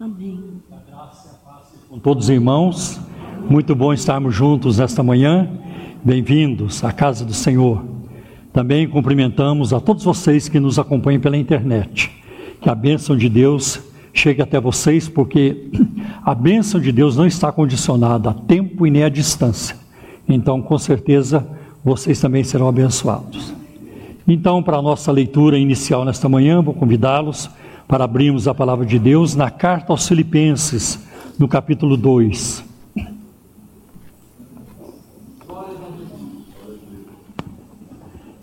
Amém. Com todos os irmãos, muito bom estarmos juntos nesta manhã. Bem-vindos à casa do Senhor. Também cumprimentamos a todos vocês que nos acompanham pela internet. Que a bênção de Deus chegue até vocês, porque a bênção de Deus não está condicionada a tempo e nem a distância. Então, com certeza, vocês também serão abençoados. Então, para a nossa leitura inicial nesta manhã, vou convidá-los para abrirmos a palavra de Deus na carta aos Filipenses, no capítulo 2.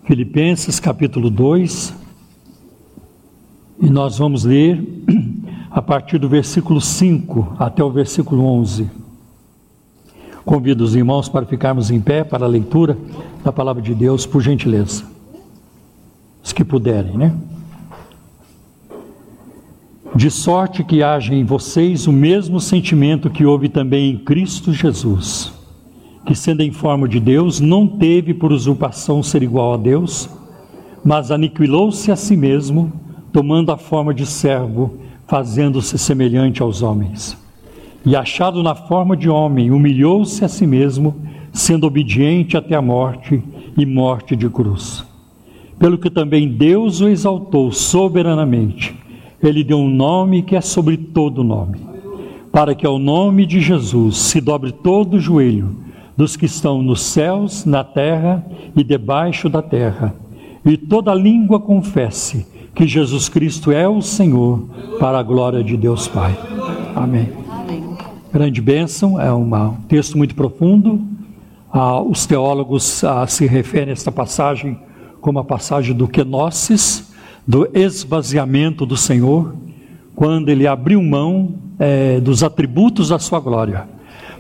Filipenses capítulo 2, e nós vamos ler a partir do versículo 5 até o versículo 11. Convido os irmãos para ficarmos em pé para a leitura da palavra de Deus, por gentileza. Os que puderem, né? De sorte que haja em vocês o mesmo sentimento que houve também em Cristo Jesus, que sendo em forma de Deus, não teve por usurpação ser igual a Deus, mas aniquilou-se a si mesmo, tomando a forma de servo, fazendo-se semelhante aos homens e achado na forma de homem, humilhou-se a si mesmo, sendo obediente até a morte e morte de cruz. Pelo que também Deus o exaltou soberanamente, ele deu um nome que é sobre todo nome, para que ao nome de Jesus se dobre todo o joelho dos que estão nos céus, na terra e debaixo da terra, e toda língua confesse que Jesus Cristo é o Senhor, para a glória de Deus Pai. Amém grande bênção, é um texto muito profundo. Ah, os teólogos ah, se referem a esta passagem como a passagem do kenosis, do esvaziamento do Senhor, quando ele abriu mão é, dos atributos da sua glória,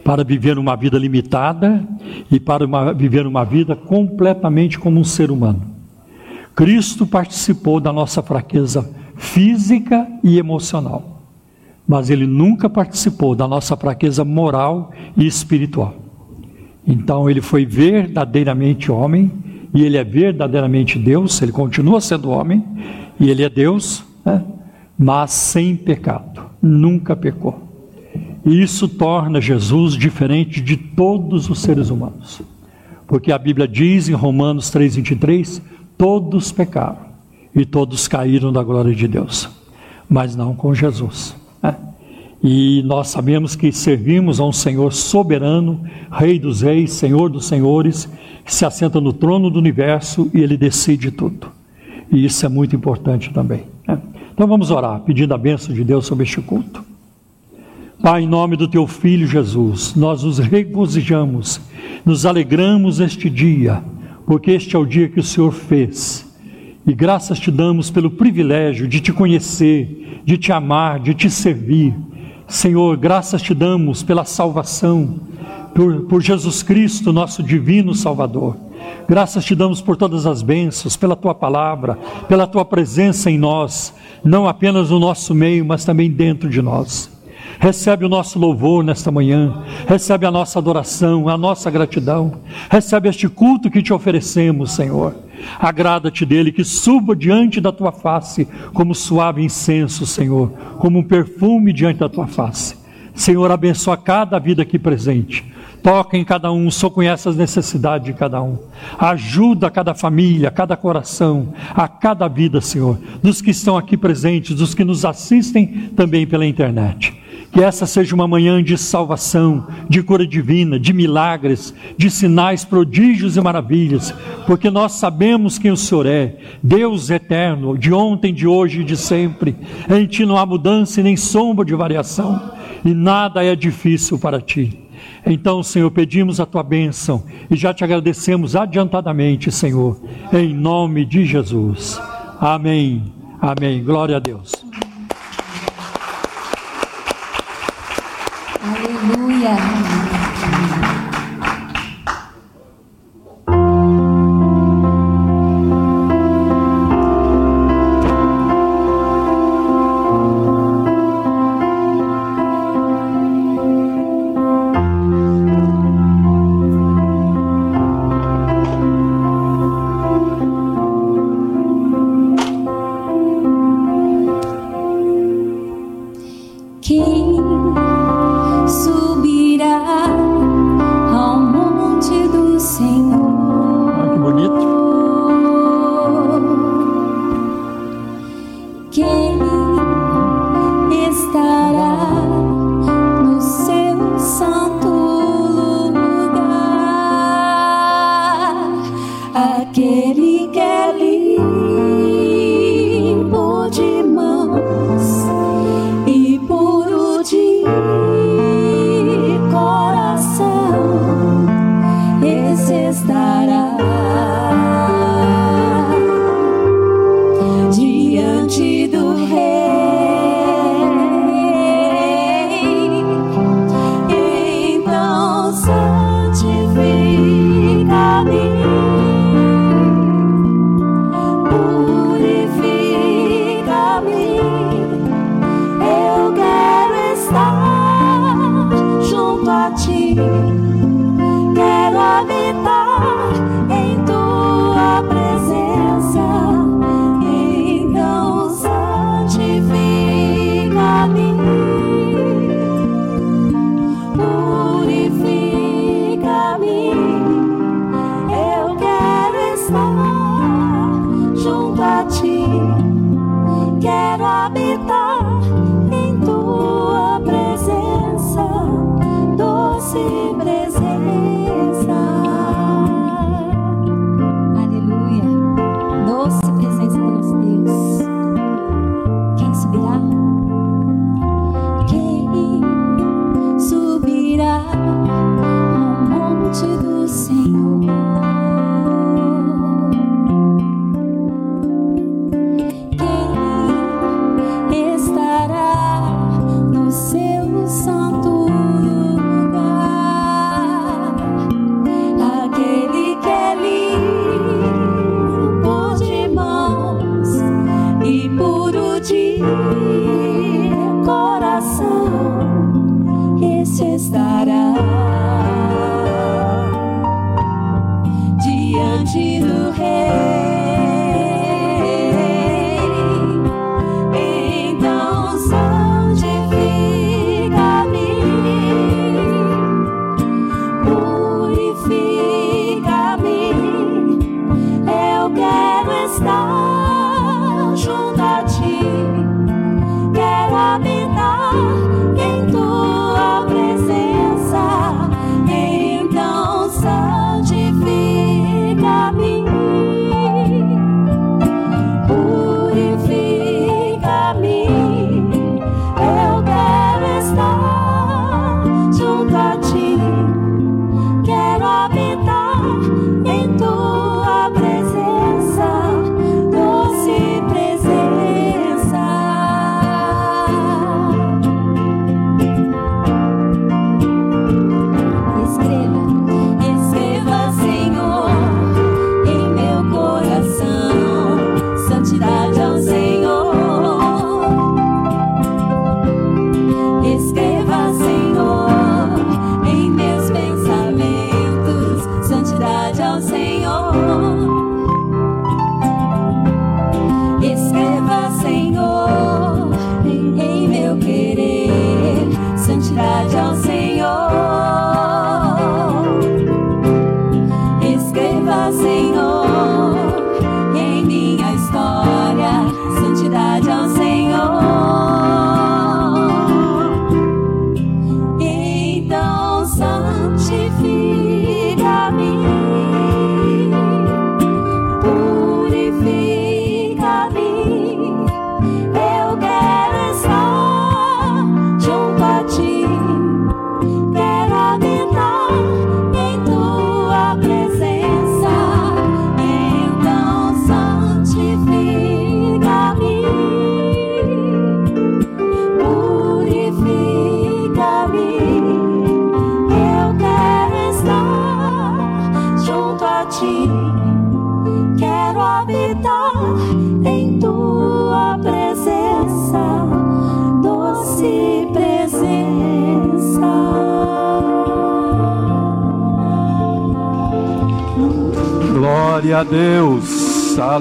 para viver uma vida limitada e para uma, viver uma vida completamente como um ser humano. Cristo participou da nossa fraqueza física e emocional mas ele nunca participou da nossa fraqueza moral e espiritual. Então ele foi verdadeiramente homem e ele é verdadeiramente Deus, ele continua sendo homem e ele é Deus, né? mas sem pecado, nunca pecou. E isso torna Jesus diferente de todos os seres humanos. Porque a Bíblia diz em Romanos 3,23: todos pecaram e todos caíram da glória de Deus, mas não com Jesus. E nós sabemos que servimos a um Senhor soberano, Rei dos Reis, Senhor dos Senhores, que se assenta no trono do universo e ele decide tudo. E isso é muito importante também. Né? Então vamos orar, pedindo a bênção de Deus sobre este culto. Pai, em nome do teu Filho Jesus, nós nos regozijamos, nos alegramos este dia, porque este é o dia que o Senhor fez. E graças te damos pelo privilégio de te conhecer, de te amar, de te servir Senhor, graças te damos pela salvação, por, por, Jesus Cristo, nosso divino Salvador. Graças te damos por todas as bênçãos, pela tua palavra, pela tua presença em nós, não apenas no nosso meio, mas também dentro de nós. Recebe o nosso louvor nesta manhã, recebe a nossa adoração, a nossa gratidão, recebe este culto que te oferecemos, Senhor. Agrada-te dele, que suba diante da tua face como suave incenso, Senhor, como um perfume diante da tua face. Senhor, abençoa cada vida aqui presente. Toca em cada um, só conhece as necessidades de cada um. Ajuda cada família, cada coração, a cada vida, Senhor, dos que estão aqui presentes, dos que nos assistem também pela internet. Que essa seja uma manhã de salvação, de cura divina, de milagres, de sinais, prodígios e maravilhas, porque nós sabemos quem o Senhor é, Deus eterno, de ontem, de hoje e de sempre. Em Ti não há mudança e nem sombra de variação, e nada é difícil para Ti. Então, Senhor, pedimos a Tua bênção e já te agradecemos adiantadamente, Senhor, em nome de Jesus. Amém. Amém. Glória a Deus. Aleluia.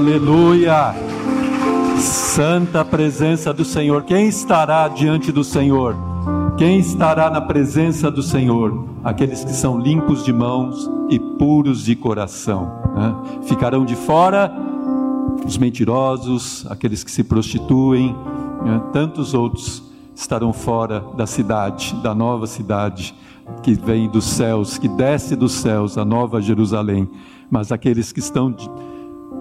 Aleluia. Santa presença do Senhor. Quem estará diante do Senhor? Quem estará na presença do Senhor? Aqueles que são limpos de mãos e puros de coração. né? Ficarão de fora os mentirosos, aqueles que se prostituem, né? tantos outros estarão fora da cidade, da nova cidade que vem dos céus, que desce dos céus, a nova Jerusalém. Mas aqueles que estão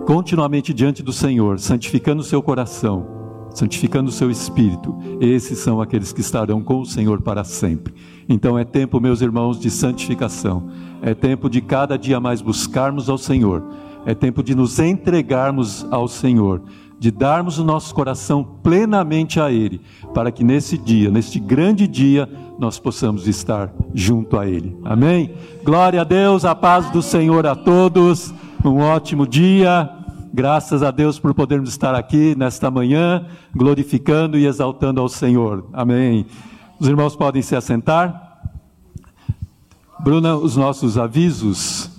continuamente diante do Senhor, santificando o seu coração, santificando o seu espírito, esses são aqueles que estarão com o Senhor para sempre. Então é tempo, meus irmãos, de santificação. É tempo de cada dia mais buscarmos ao Senhor. É tempo de nos entregarmos ao Senhor. de darmos o nosso coração plenamente a Ele, para que nesse dia, neste grande dia, nós possamos estar junto a Ele. Amém? Glória a Deus, a paz do Senhor a todos, um ótimo dia. Graças a Deus por podermos estar aqui nesta manhã, glorificando e exaltando ao Senhor. Amém. Os irmãos podem se assentar. Bruna, os nossos avisos.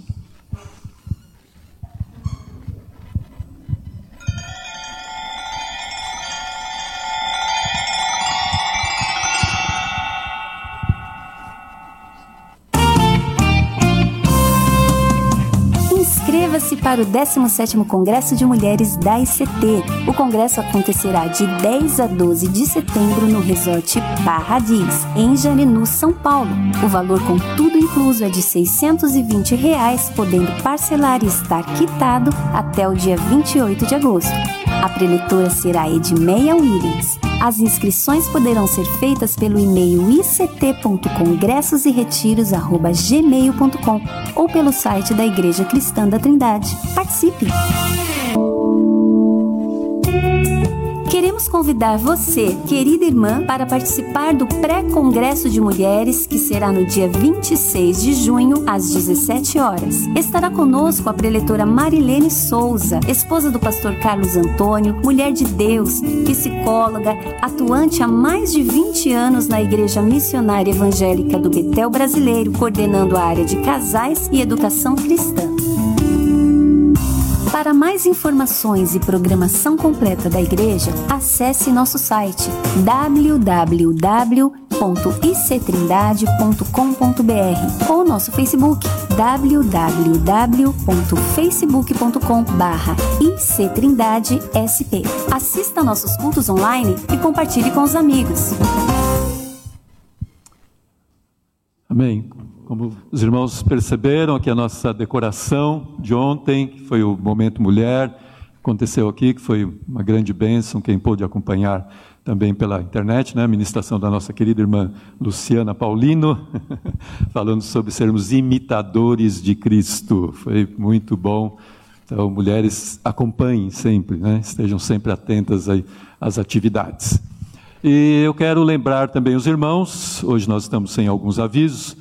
Para o 17º Congresso de Mulheres da ICT. O congresso acontecerá de 10 a 12 de setembro no Resort Paradis, em Jarinu, São Paulo. O valor com tudo incluso é de 620 reais, podendo parcelar e estar quitado até o dia 28 de agosto. A preletora será Edmeia Williams. As inscrições poderão ser feitas pelo e-mail ict.congressoseretiros@gmail.com ou pelo site da Igreja Cristã da Trindade. Participe! Queremos convidar você, querida irmã, para participar do pré-congresso de mulheres que será no dia 26 de junho, às 17 horas. Estará conosco a preletora Marilene Souza, esposa do pastor Carlos Antônio, mulher de Deus, psicóloga, atuante há mais de 20 anos na Igreja Missionária Evangélica do Betel Brasileiro, coordenando a área de casais e educação cristã. Para mais informações e programação completa da igreja, acesse nosso site www.ictrindade.com.br ou nosso Facebook www.facebook.com/ictrindadesp. Assista nossos cultos online e compartilhe com os amigos. Amém. Como os irmãos perceberam aqui a nossa decoração de ontem, que foi o Momento Mulher, aconteceu aqui, que foi uma grande bênção, quem pôde acompanhar também pela internet, né? a ministração da nossa querida irmã Luciana Paulino, falando sobre sermos imitadores de Cristo. Foi muito bom. Então, mulheres, acompanhem sempre, né? estejam sempre atentas aí às atividades. E eu quero lembrar também os irmãos, hoje nós estamos sem alguns avisos,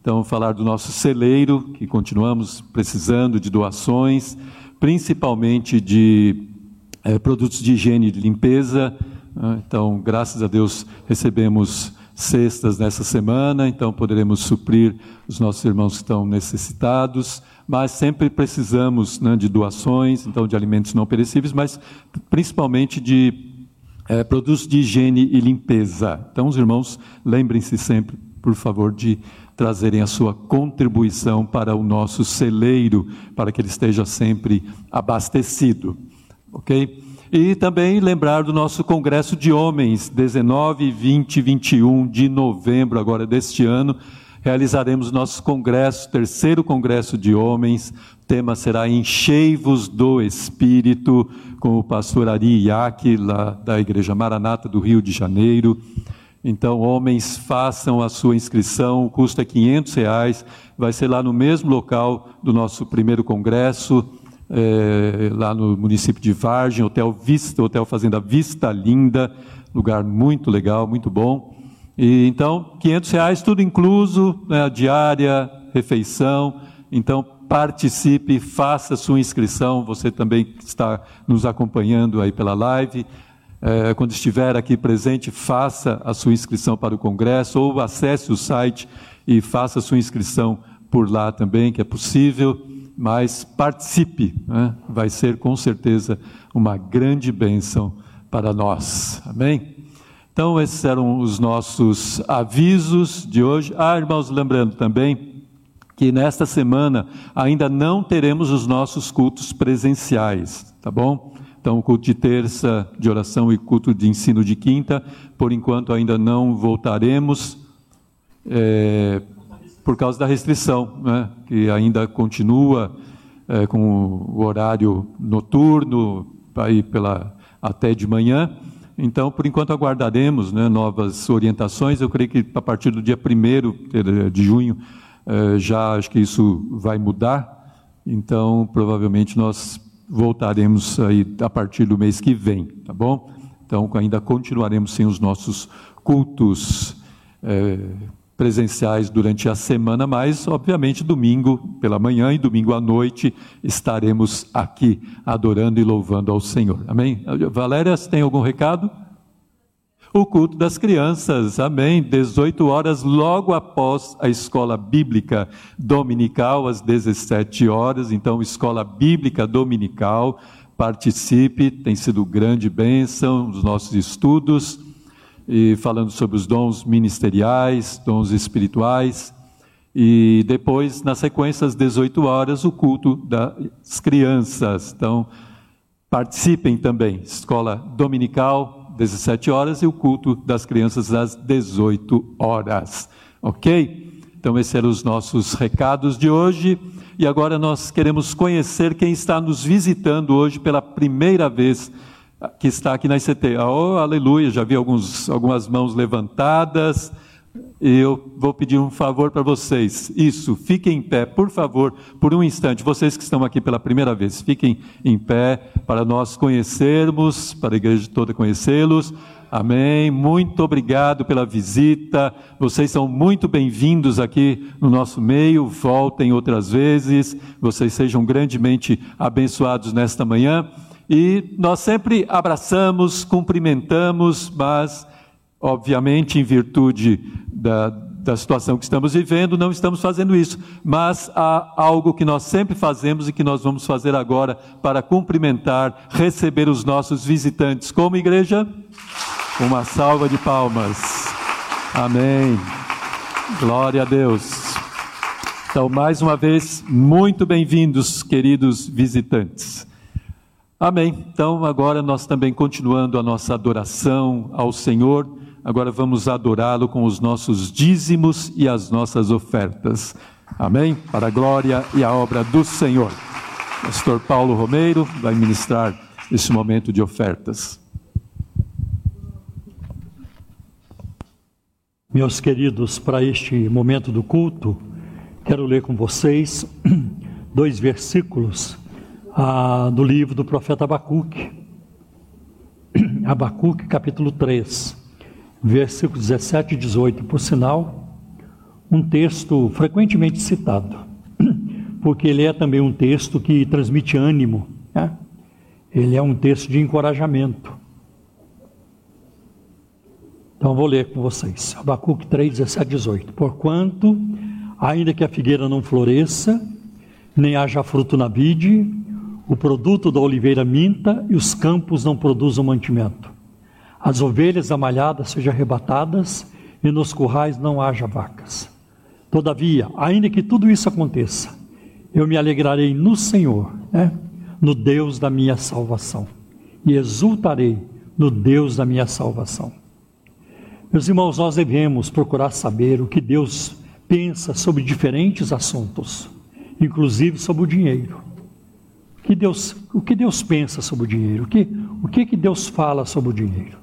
então, falar do nosso celeiro, que continuamos precisando de doações, principalmente de é, produtos de higiene e de limpeza. Né? Então, graças a Deus, recebemos cestas nessa semana, então poderemos suprir os nossos irmãos que estão necessitados, mas sempre precisamos né, de doações, então de alimentos não perecíveis, mas principalmente de é, produtos de higiene e limpeza. Então, os irmãos, lembrem-se sempre, por favor, de trazerem a sua contribuição para o nosso celeiro, para que ele esteja sempre abastecido. Ok? E também lembrar do nosso Congresso de Homens, 19, 20 e 21 de novembro, agora deste ano, realizaremos nosso congresso, terceiro congresso de homens. O tema será Enchei-vos do Espírito, com o pastor Ari Iac, lá da Igreja Maranata do Rio de Janeiro. Então, homens, façam a sua inscrição, o custo é 500 reais, vai ser lá no mesmo local do nosso primeiro congresso, é, lá no município de Vargem, Hotel Vista, Hotel Fazenda Vista Linda, lugar muito legal, muito bom. E, então, 500 reais, tudo incluso, né, diária, refeição. Então, participe, faça sua inscrição. Você também está nos acompanhando aí pela live. É, quando estiver aqui presente, faça a sua inscrição para o congresso ou acesse o site e faça a sua inscrição por lá também, que é possível, mas participe, né? vai ser com certeza uma grande bênção para nós. Amém? Então, esses eram os nossos avisos de hoje. Ah, irmãos, lembrando também que nesta semana ainda não teremos os nossos cultos presenciais, tá bom? Então, culto de terça de oração e culto de ensino de quinta, por enquanto ainda não voltaremos, é, por causa da restrição, né, que ainda continua é, com o horário noturno, aí pela, até de manhã. Então, por enquanto, aguardaremos né, novas orientações. Eu creio que a partir do dia 1 de junho, é, já acho que isso vai mudar. Então, provavelmente, nós voltaremos aí a partir do mês que vem, tá bom? Então ainda continuaremos sem os nossos cultos é, presenciais durante a semana, mas obviamente domingo pela manhã e domingo à noite estaremos aqui adorando e louvando ao Senhor. Amém? Valéria, você tem algum recado? O culto das crianças, amém. 18 horas, logo após a escola bíblica dominical, às 17 horas. Então, escola bíblica dominical, participe, tem sido grande bênção os nossos estudos, e falando sobre os dons ministeriais, dons espirituais. E depois, na sequência, às 18 horas, o culto das crianças. Então, participem também. Escola dominical, 17 horas, e o culto das crianças às 18 horas. Ok? Então, esses eram os nossos recados de hoje. E agora nós queremos conhecer quem está nos visitando hoje pela primeira vez, que está aqui na ICT. Oh, aleluia, já vi alguns, algumas mãos levantadas. Eu vou pedir um favor para vocês. Isso, fiquem em pé, por favor, por um instante. Vocês que estão aqui pela primeira vez, fiquem em pé para nós conhecermos, para a igreja toda conhecê-los. Amém. Muito obrigado pela visita. Vocês são muito bem-vindos aqui no nosso meio. Voltem outras vezes. Vocês sejam grandemente abençoados nesta manhã. E nós sempre abraçamos, cumprimentamos, mas Obviamente, em virtude da, da situação que estamos vivendo, não estamos fazendo isso, mas há algo que nós sempre fazemos e que nós vamos fazer agora para cumprimentar, receber os nossos visitantes. Como igreja? Uma salva de palmas. Amém. Glória a Deus. Então, mais uma vez, muito bem-vindos, queridos visitantes. Amém. Então, agora nós também continuando a nossa adoração ao Senhor agora vamos adorá-lo com os nossos dízimos e as nossas ofertas. Amém? Para a glória e a obra do Senhor. Pastor Paulo Romeiro vai ministrar esse momento de ofertas. Meus queridos, para este momento do culto, quero ler com vocês dois versículos ah, do livro do profeta Abacuque. Abacuque, capítulo 3 versículos 17 e 18, por sinal, um texto frequentemente citado, porque ele é também um texto que transmite ânimo, né? ele é um texto de encorajamento. Então vou ler com vocês, Abacuque 3, 17 e 18. Porquanto, ainda que a figueira não floresça, nem haja fruto na vide, o produto da oliveira minta e os campos não produzam mantimento as ovelhas amalhadas sejam arrebatadas e nos currais não haja vacas. Todavia, ainda que tudo isso aconteça, eu me alegrarei no Senhor, né? no Deus da minha salvação, e exultarei no Deus da minha salvação. Meus irmãos, nós devemos procurar saber o que Deus pensa sobre diferentes assuntos, inclusive sobre o dinheiro. O que Deus, o que Deus pensa sobre o dinheiro? O que, o que, que Deus fala sobre o dinheiro?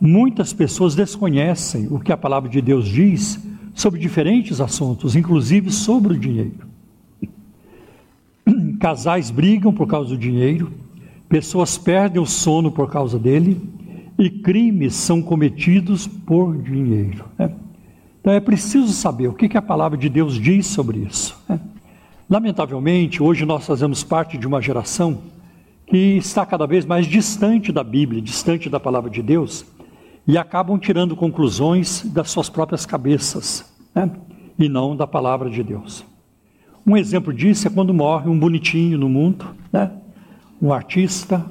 Muitas pessoas desconhecem o que a palavra de Deus diz sobre diferentes assuntos, inclusive sobre o dinheiro. Casais brigam por causa do dinheiro, pessoas perdem o sono por causa dele e crimes são cometidos por dinheiro. Né? Então é preciso saber o que, que a palavra de Deus diz sobre isso. Né? Lamentavelmente, hoje nós fazemos parte de uma geração que está cada vez mais distante da Bíblia, distante da palavra de Deus e acabam tirando conclusões das suas próprias cabeças, né? e não da palavra de Deus. Um exemplo disso é quando morre um bonitinho no mundo, né? um artista,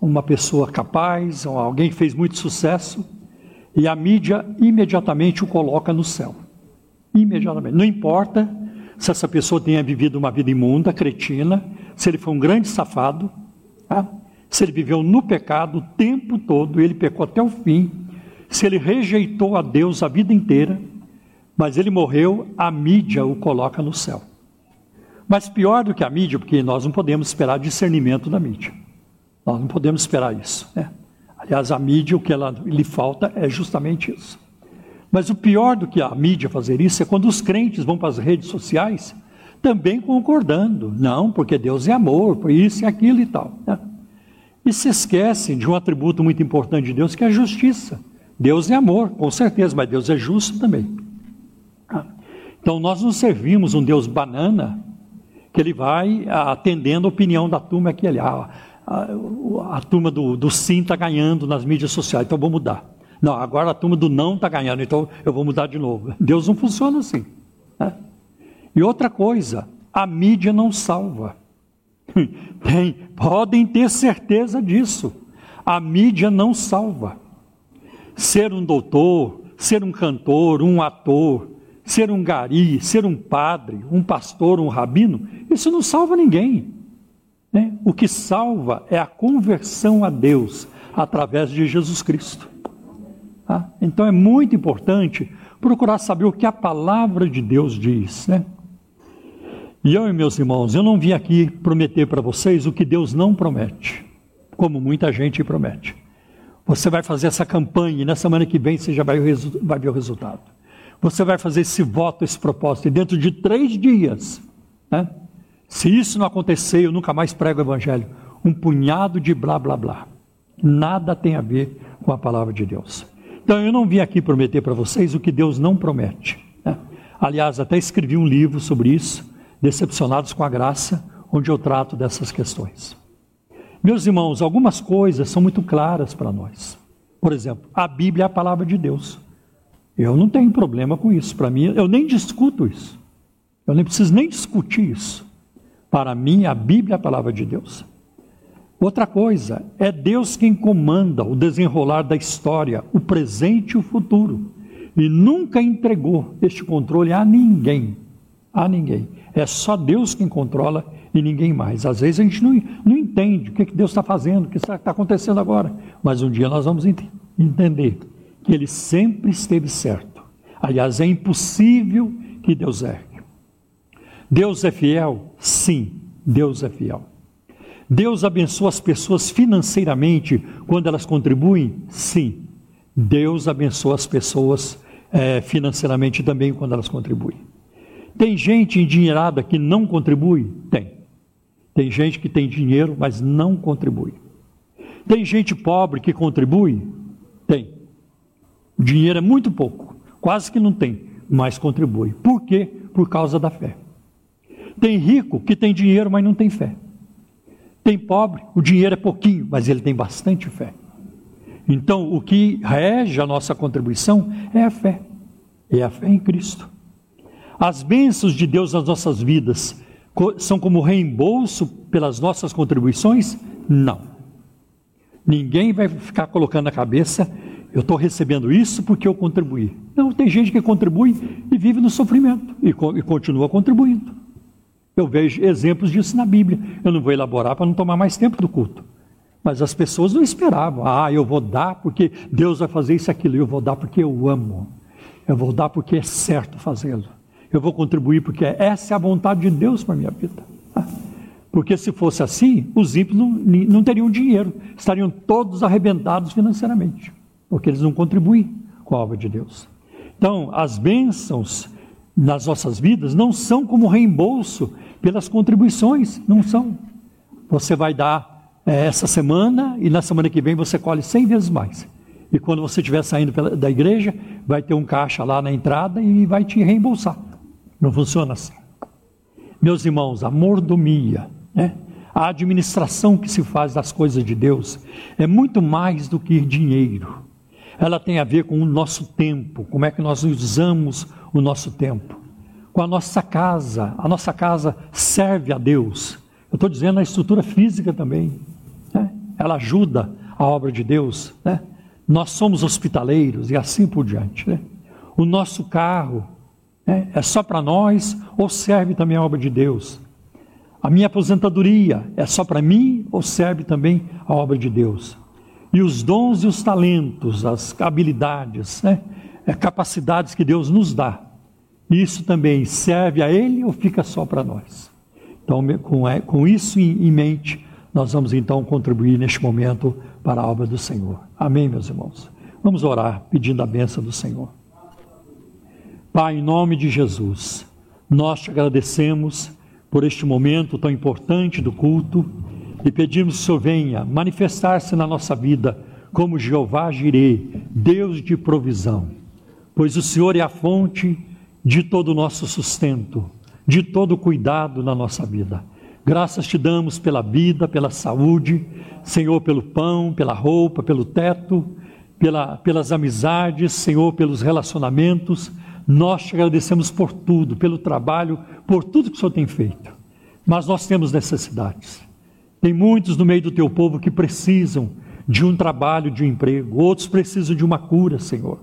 uma pessoa capaz, alguém fez muito sucesso, e a mídia imediatamente o coloca no céu. Imediatamente. Não importa se essa pessoa tenha vivido uma vida imunda, cretina, se ele foi um grande safado, tá? se ele viveu no pecado o tempo todo, ele pecou até o fim, se ele rejeitou a Deus a vida inteira, mas ele morreu, a mídia o coloca no céu. Mas pior do que a mídia, porque nós não podemos esperar discernimento da mídia. Nós não podemos esperar isso. Né? Aliás, a mídia, o que ela, lhe falta é justamente isso. Mas o pior do que a mídia fazer isso é quando os crentes vão para as redes sociais também concordando. Não, porque Deus é amor, por isso e aquilo e tal. Né? E se esquecem de um atributo muito importante de Deus, que é a justiça. Deus é amor, com certeza, mas Deus é justo também. Então nós não servimos um Deus banana, que ele vai atendendo a opinião da turma que ele, a, a, a turma do, do sim está ganhando nas mídias sociais, então vou mudar. Não, agora a turma do não está ganhando, então eu vou mudar de novo. Deus não funciona assim. Né? E outra coisa, a mídia não salva. Tem, podem ter certeza disso. A mídia não salva. Ser um doutor, ser um cantor, um ator, ser um gari, ser um padre, um pastor, um rabino, isso não salva ninguém. Né? O que salva é a conversão a Deus através de Jesus Cristo. Tá? Então é muito importante procurar saber o que a palavra de Deus diz. Né? E eu e meus irmãos, eu não vim aqui prometer para vocês o que Deus não promete, como muita gente promete. Você vai fazer essa campanha e na semana que vem você já vai, vai ver o resultado. Você vai fazer esse voto, esse propósito, e dentro de três dias, né? se isso não acontecer, eu nunca mais prego o evangelho. Um punhado de blá blá blá. Nada tem a ver com a palavra de Deus. Então eu não vim aqui prometer para vocês o que Deus não promete. Né? Aliás, até escrevi um livro sobre isso, Decepcionados com a Graça, onde eu trato dessas questões. Meus irmãos, algumas coisas são muito claras para nós. Por exemplo, a Bíblia é a palavra de Deus. Eu não tenho problema com isso. Para mim, eu nem discuto isso. Eu nem preciso nem discutir isso. Para mim, a Bíblia é a palavra de Deus. Outra coisa, é Deus quem comanda o desenrolar da história, o presente e o futuro. E nunca entregou este controle a ninguém. A ninguém. É só Deus quem controla e ninguém mais. Às vezes a gente não, não entende o que, que Deus está fazendo, o que está acontecendo agora. Mas um dia nós vamos ent entender que Ele sempre esteve certo. Aliás, é impossível que Deus erre. Deus é fiel? Sim, Deus é fiel. Deus abençoa as pessoas financeiramente quando elas contribuem? Sim. Deus abençoa as pessoas é, financeiramente também quando elas contribuem. Tem gente endinheirada que não contribui? Tem. Tem gente que tem dinheiro, mas não contribui. Tem gente pobre que contribui? Tem. O dinheiro é muito pouco, quase que não tem, mas contribui. Por quê? Por causa da fé. Tem rico que tem dinheiro, mas não tem fé. Tem pobre, o dinheiro é pouquinho, mas ele tem bastante fé. Então, o que rege a nossa contribuição é a fé, é a fé em Cristo. As bênçãos de Deus nas nossas vidas são como reembolso pelas nossas contribuições? Não. Ninguém vai ficar colocando na cabeça, eu estou recebendo isso porque eu contribuí. Não, tem gente que contribui e vive no sofrimento e, e continua contribuindo. Eu vejo exemplos disso na Bíblia. Eu não vou elaborar para não tomar mais tempo do culto. Mas as pessoas não esperavam. Ah, eu vou dar porque Deus vai fazer isso aquilo. Eu vou dar porque eu amo. Eu vou dar porque é certo fazê-lo. Eu vou contribuir porque essa é a vontade de Deus para a minha vida. Ah, porque se fosse assim, os ímpios não, não teriam dinheiro. Estariam todos arrebentados financeiramente. Porque eles não contribuem com a obra de Deus. Então, as bênçãos nas nossas vidas não são como reembolso pelas contribuições, não são. Você vai dar é, essa semana e na semana que vem você colhe 100 vezes mais. E quando você estiver saindo pela, da igreja, vai ter um caixa lá na entrada e vai te reembolsar. Não funciona assim. Meus irmãos, a mordomia, né? a administração que se faz das coisas de Deus é muito mais do que dinheiro. Ela tem a ver com o nosso tempo, como é que nós usamos o nosso tempo com a nossa casa. A nossa casa serve a Deus. Eu estou dizendo a estrutura física também. Né? Ela ajuda a obra de Deus. Né? Nós somos hospitaleiros e assim por diante. Né? O nosso carro né? é só para nós ou serve também a obra de Deus? A minha aposentadoria é só para mim ou serve também a obra de Deus? E os dons e os talentos, as habilidades, né? É, capacidades que Deus nos dá, isso também serve a Ele ou fica só para nós? Então, com, é, com isso em mente, nós vamos então contribuir neste momento para a obra do Senhor. Amém, meus irmãos? Vamos orar pedindo a benção do Senhor. Pai, em nome de Jesus, Nós te agradecemos por este momento tão importante do culto e pedimos que o Senhor venha manifestar-se na nossa vida como Jeová Jirê, Deus de provisão, pois o Senhor é a fonte de todo o nosso sustento, de todo o cuidado na nossa vida. Graças te damos pela vida, pela saúde, Senhor, pelo pão, pela roupa, pelo teto, pela, pelas amizades, Senhor, pelos relacionamentos. Nós te agradecemos por tudo, pelo trabalho, por tudo que o Senhor tem feito. Mas nós temos necessidades. Tem muitos no meio do teu povo que precisam de um trabalho, de um emprego, outros precisam de uma cura, Senhor.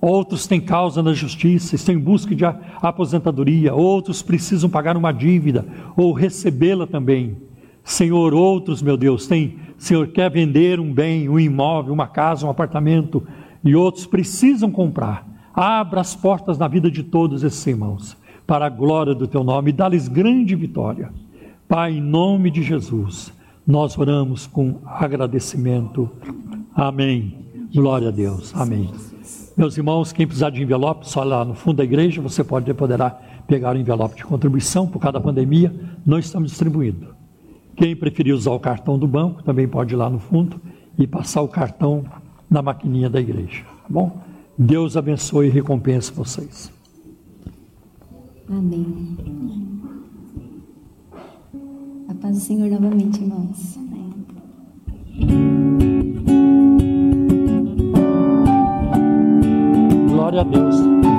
Outros têm causa na justiça, estão em busca de aposentadoria, outros precisam pagar uma dívida ou recebê-la também. Senhor, outros, meu Deus, têm, Senhor, quer vender um bem, um imóvel, uma casa, um apartamento, e outros precisam comprar. Abra as portas na vida de todos esses irmãos, para a glória do teu nome, e dá-lhes grande vitória. Pai, em nome de Jesus, nós oramos com agradecimento. Amém. Glória a Deus. Amém. Meus irmãos, quem precisar de envelope, só lá no fundo da igreja, você pode poderá pegar o envelope de contribuição por cada pandemia, não estamos distribuindo. Quem preferir usar o cartão do banco, também pode ir lá no fundo e passar o cartão na maquininha da igreja, tá bom? Deus abençoe e recompense vocês. Amém. A paz do Senhor novamente, irmãos. Glória a Deus.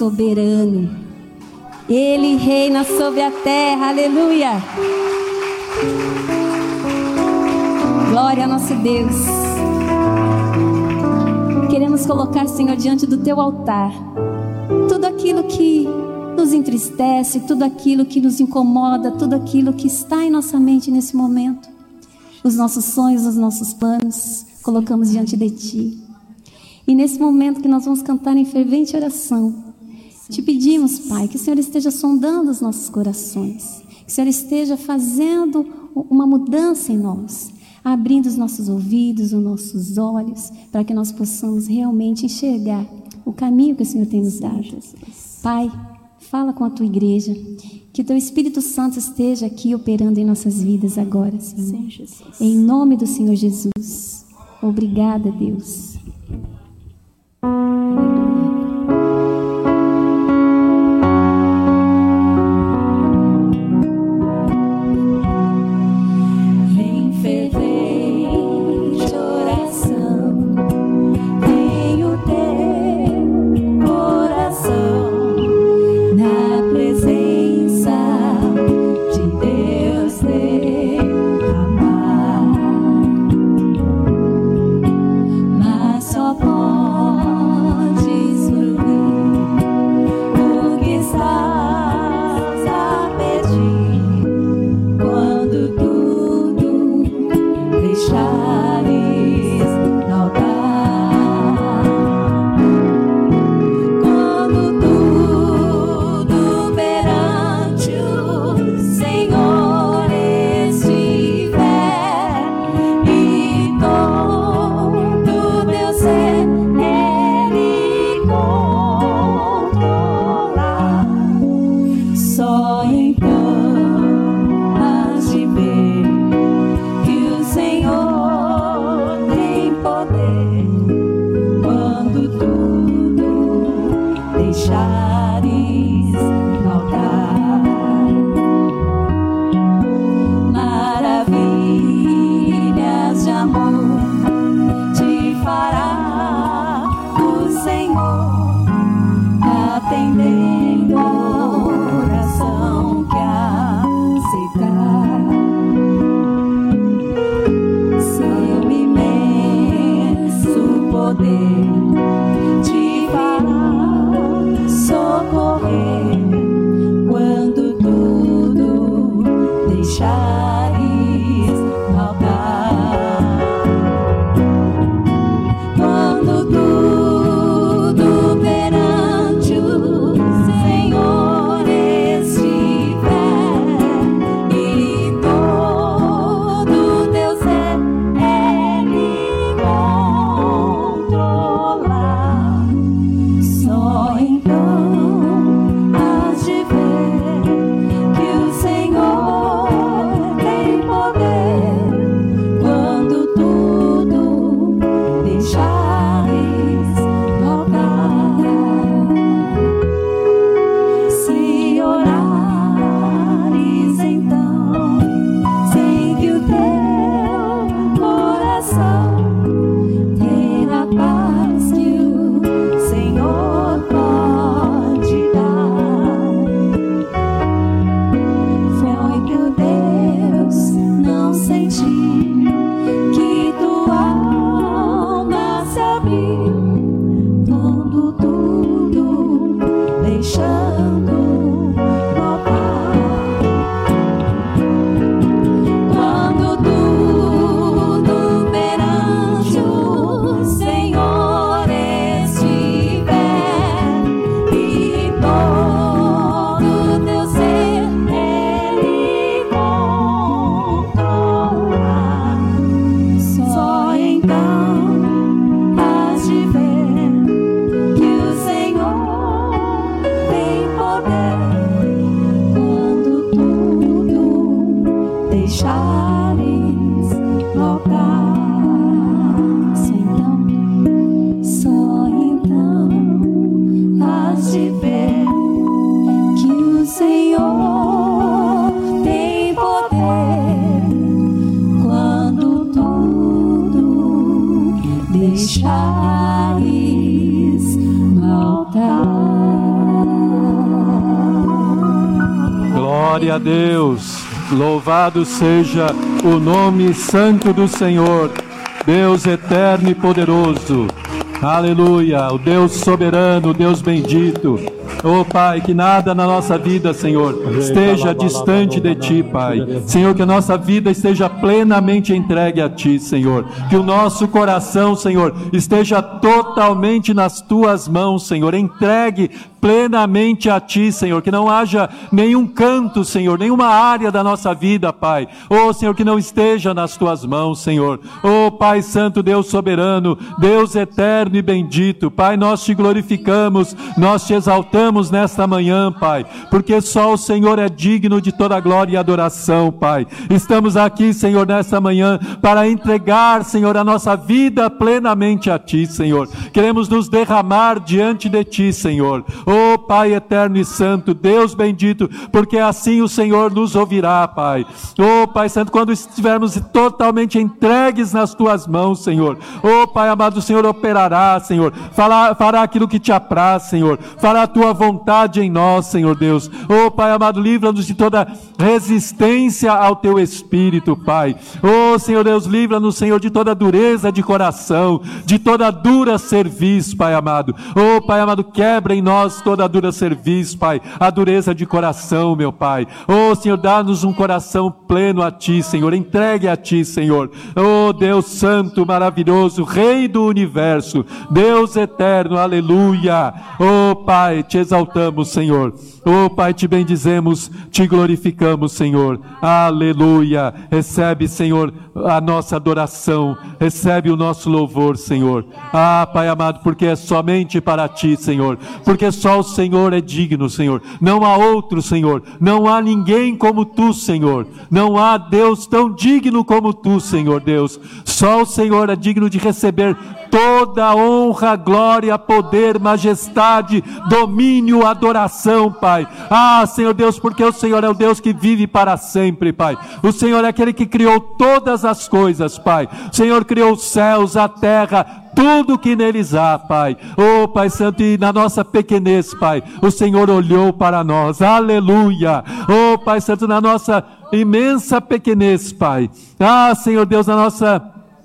Soberano. Ele reina sobre a terra. Aleluia. Glória a nosso Deus. Queremos colocar, Senhor, diante do teu altar tudo aquilo que nos entristece, tudo aquilo que nos incomoda, tudo aquilo que está em nossa mente nesse momento. Os nossos sonhos, os nossos planos, colocamos diante de ti. E nesse momento que nós vamos cantar em fervente oração, pedimos, Pai, que o Senhor esteja sondando os nossos corações, que o Senhor esteja fazendo uma mudança em nós, abrindo os nossos ouvidos, os nossos olhos, para que nós possamos realmente enxergar o caminho que o Senhor tem nos dado. Pai, fala com a tua igreja, que o teu Espírito Santo esteja aqui operando em nossas vidas agora, Senhor. Em nome do Senhor Jesus. Obrigada, Deus. Louvado seja o nome santo do Senhor, Deus eterno e poderoso. Aleluia, o Deus soberano, o Deus bendito. Oh Pai, que nada na nossa vida, Senhor, esteja distante de Ti, Pai. Senhor, que a nossa vida esteja plenamente entregue a Ti, Senhor. Que o nosso coração, Senhor, esteja totalmente nas Tuas mãos, Senhor. Entregue plenamente a Ti, Senhor, que não haja nenhum canto, Senhor, nenhuma área da nossa vida, Pai. Oh, Senhor, que não esteja nas Tuas mãos, Senhor. Oh, Pai Santo, Deus soberano, Deus eterno e bendito, Pai, nós Te glorificamos, nós Te exaltamos nesta manhã, Pai, porque só o Senhor é digno de toda glória e adoração, Pai. Estamos aqui, Senhor, nesta manhã para entregar, Senhor, a nossa vida plenamente a Ti, Senhor. Queremos nos derramar diante de Ti, Senhor. Oh Pai eterno e santo, Deus bendito, porque assim o Senhor nos ouvirá, Pai. Oh Pai santo, quando estivermos totalmente entregues nas tuas mãos, Senhor. Oh Pai amado, o Senhor operará, Senhor. Fará, fará aquilo que te apraz, Senhor. Fará a tua vontade em nós, Senhor Deus. Oh Pai amado, livra-nos de toda resistência ao teu espírito, Pai. Oh Senhor Deus, livra-nos, Senhor, de toda dureza de coração, de toda dura serviço, Pai amado. Oh Pai amado, quebra em nós toda a dura serviço, Pai, a dureza de coração, meu Pai. Oh, Senhor, dá-nos um coração pleno a Ti, Senhor, entregue a Ti, Senhor. Oh, Deus Santo, maravilhoso, Rei do universo, Deus eterno, aleluia. Oh, Pai, te exaltamos, Senhor. Oh, Pai, te bendizemos, te glorificamos, Senhor. Aleluia. Recebe, Senhor, a nossa adoração, recebe o nosso louvor, Senhor. Ah, Pai amado, porque é somente para Ti, Senhor, porque só o Senhor é digno, Senhor. Não há outro, Senhor. Não há ninguém como Tu, Senhor. Não há Deus tão digno como Tu, Senhor Deus. Só o Senhor é digno de receber toda honra, glória, poder, majestade, domínio, adoração, Pai. Ah, Senhor Deus, porque o Senhor é o Deus que vive para sempre, Pai. O Senhor é aquele que criou todas as coisas, Pai. O Senhor criou os céus, a terra, tudo que neles há, Pai. Oh, Pai Santo, e na nossa pequenez, Pai, o Senhor olhou para nós. Aleluia. Oh, Pai Santo, na nossa imensa pequenez, Pai. Ah, Senhor Deus, na nossa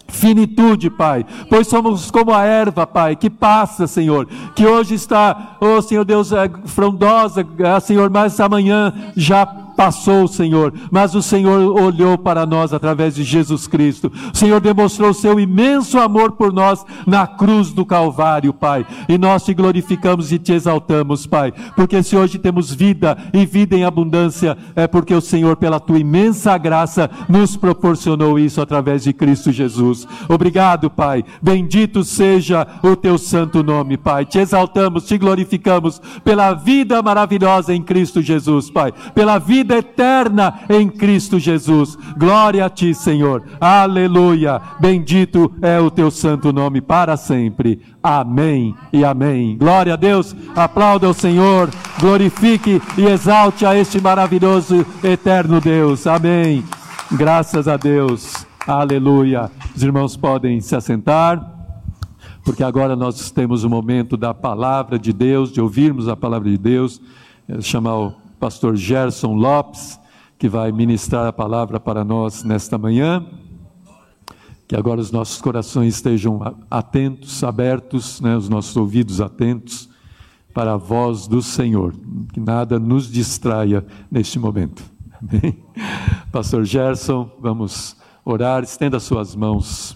finitude, Pai, pois somos como a erva, Pai, que passa, Senhor, que hoje está, oh Senhor Deus, é frondosa, é, Senhor, mas amanhã já passou, Senhor, mas o Senhor olhou para nós através de Jesus Cristo. O Senhor demonstrou seu imenso amor por nós na cruz do Calvário, Pai. E nós te glorificamos e te exaltamos, Pai, porque se hoje temos vida e vida em abundância, é porque o Senhor, pela tua imensa graça, nos proporcionou isso através de Cristo Jesus. Obrigado, Pai. Bendito seja o teu santo nome, Pai. Te exaltamos, te glorificamos pela vida maravilhosa em Cristo Jesus, Pai. Pela vida vida eterna em Cristo Jesus. Glória a ti, Senhor. Aleluia. Bendito é o teu santo nome para sempre. Amém e amém. Glória a Deus. Aplauda o Senhor. Glorifique e exalte a este maravilhoso eterno Deus. Amém. Graças a Deus. Aleluia. Os irmãos podem se assentar porque agora nós temos o momento da palavra de Deus, de ouvirmos a palavra de Deus. chamar o pastor Gerson Lopes, que vai ministrar a palavra para nós nesta manhã. Que agora os nossos corações estejam atentos, abertos, né, os nossos ouvidos atentos para a voz do Senhor. Que nada nos distraia neste momento. Amém? Pastor Gerson, vamos orar. Estenda suas mãos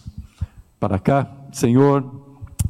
para cá. Senhor,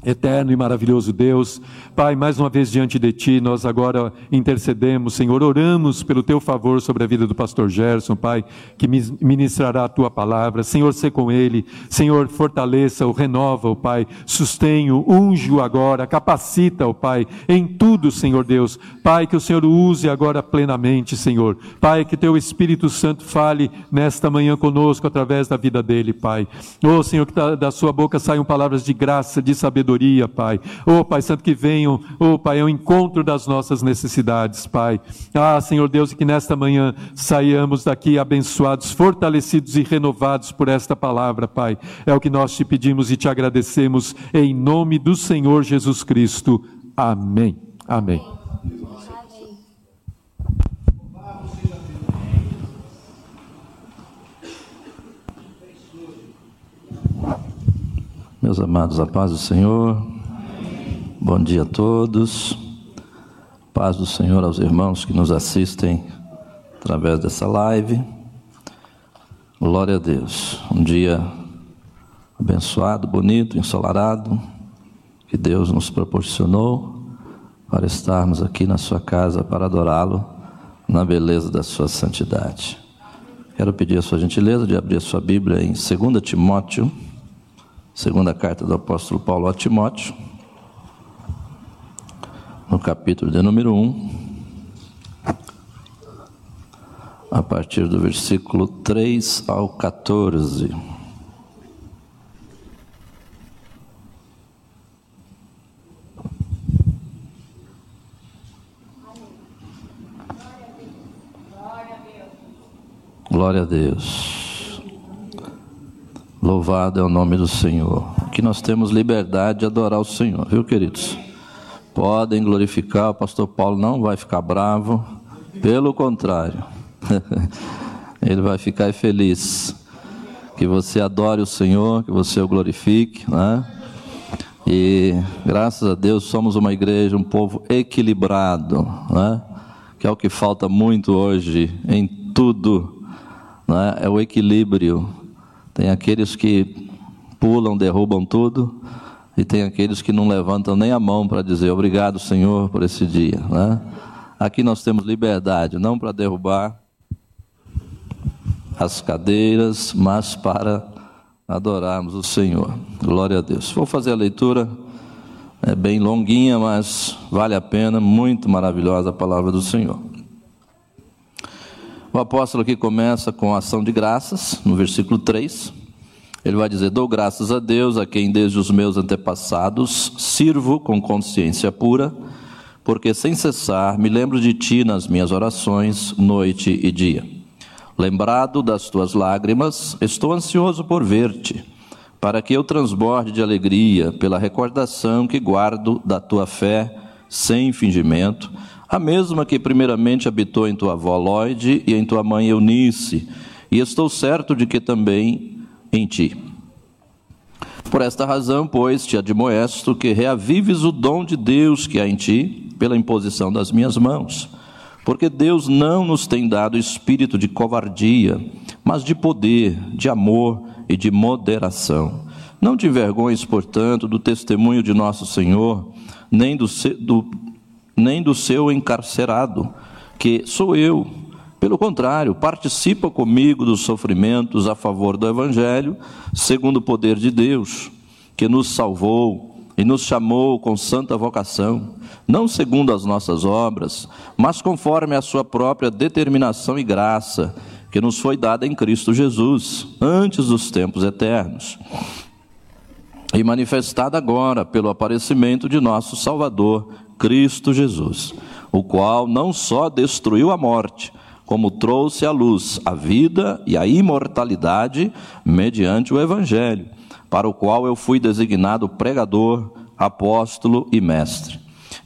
Eterno e maravilhoso Deus, Pai, mais uma vez diante de Ti, nós agora intercedemos, Senhor, oramos pelo Teu favor sobre a vida do pastor Gerson, Pai, que ministrará a Tua palavra. Senhor, se com ele, Senhor, fortaleça-o, renova-o, Pai, sustém-o, unge-o agora, capacita-o, Pai, em tudo, Senhor Deus. Pai, que o Senhor use agora plenamente, Senhor. Pai, que Teu Espírito Santo fale nesta manhã conosco através da vida dele, Pai. Oh, Senhor, que da Sua boca saiam palavras de graça, de sabedoria sabedoria, Pai. Oh, Pai Santo, que venham, oh, Pai, ao encontro das nossas necessidades, Pai. Ah, Senhor Deus, e que nesta manhã saiamos daqui abençoados, fortalecidos e renovados por esta palavra, Pai. É o que nós te pedimos e te agradecemos em nome do Senhor Jesus Cristo. Amém. Amém. Meus amados, a paz do Senhor. Bom dia a todos. Paz do Senhor aos irmãos que nos assistem através dessa live. Glória a Deus. Um dia abençoado, bonito, ensolarado, que Deus nos proporcionou para estarmos aqui na sua casa para adorá-lo na beleza da sua santidade. Quero pedir a sua gentileza de abrir a sua Bíblia em 2 Timóteo Segunda carta do apóstolo Paulo a Timóteo, no capítulo de número 1, a partir do versículo 3 ao 14. Glória a Deus. Louvado é o nome do Senhor. Que nós temos liberdade de adorar o Senhor, viu, queridos? Podem glorificar, o pastor Paulo não vai ficar bravo, pelo contrário, ele vai ficar feliz. Que você adore o Senhor, que você o glorifique, né? E graças a Deus somos uma igreja, um povo equilibrado, né? Que é o que falta muito hoje em tudo, né? É o equilíbrio tem aqueles que pulam, derrubam tudo, e tem aqueles que não levantam nem a mão para dizer obrigado, Senhor, por esse dia. Né? Aqui nós temos liberdade, não para derrubar as cadeiras, mas para adorarmos o Senhor. Glória a Deus. Vou fazer a leitura, é bem longuinha, mas vale a pena, muito maravilhosa a palavra do Senhor. O apóstolo aqui começa com a ação de graças, no versículo 3. Ele vai dizer: Dou graças a Deus, a quem desde os meus antepassados sirvo com consciência pura, porque sem cessar me lembro de ti nas minhas orações, noite e dia. Lembrado das tuas lágrimas, estou ansioso por ver-te, para que eu transborde de alegria pela recordação que guardo da tua fé sem fingimento a mesma que primeiramente habitou em tua avó Lloyd e em tua mãe Eunice, e estou certo de que também em ti. Por esta razão, pois, te admoesto que reavives o dom de Deus que há em ti, pela imposição das minhas mãos. Porque Deus não nos tem dado espírito de covardia, mas de poder, de amor e de moderação. Não te envergonhes, portanto, do testemunho de nosso Senhor, nem do, do, nem do seu encarcerado, que sou eu. Pelo contrário, participa comigo dos sofrimentos a favor do Evangelho, segundo o poder de Deus, que nos salvou e nos chamou com santa vocação, não segundo as nossas obras, mas conforme a sua própria determinação e graça, que nos foi dada em Cristo Jesus, antes dos tempos eternos e manifestada agora pelo aparecimento de nosso Salvador, Cristo Jesus, o qual não só destruiu a morte, como trouxe à luz a vida e a imortalidade mediante o Evangelho, para o qual eu fui designado pregador, apóstolo e mestre.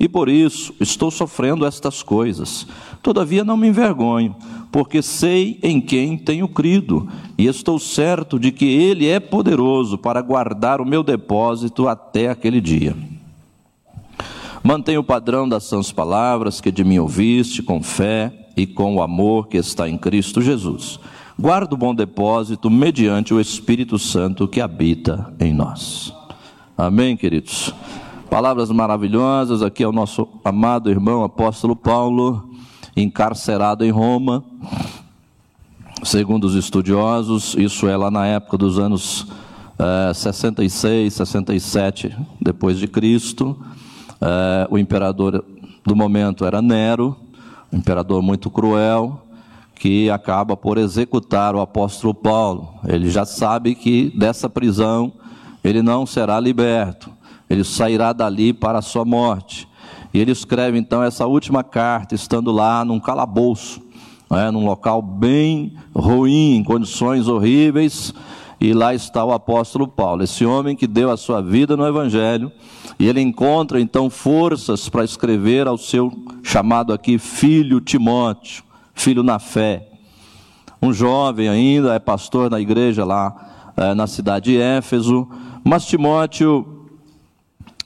E por isso estou sofrendo estas coisas. Todavia não me envergonho, porque sei em quem tenho crido, e estou certo de que Ele é poderoso para guardar o meu depósito até aquele dia. Mantenha o padrão das sãs palavras que de mim ouviste, com fé e com o amor que está em Cristo Jesus. Guarda o bom depósito mediante o Espírito Santo que habita em nós. Amém, queridos? Palavras maravilhosas, aqui é o nosso amado irmão apóstolo Paulo, encarcerado em Roma. Segundo os estudiosos, isso é lá na época dos anos é, 66, 67 depois de Cristo. É, o imperador do momento era Nero, um imperador muito cruel, que acaba por executar o apóstolo Paulo. Ele já sabe que dessa prisão ele não será liberto ele sairá dali para a sua morte. E ele escreve então essa última carta, estando lá num calabouço, é, num local bem ruim, em condições horríveis, e lá está o apóstolo Paulo, esse homem que deu a sua vida no Evangelho, e ele encontra então forças para escrever ao seu chamado aqui filho Timóteo, filho na fé. Um jovem ainda, é pastor na igreja lá é, na cidade de Éfeso, mas Timóteo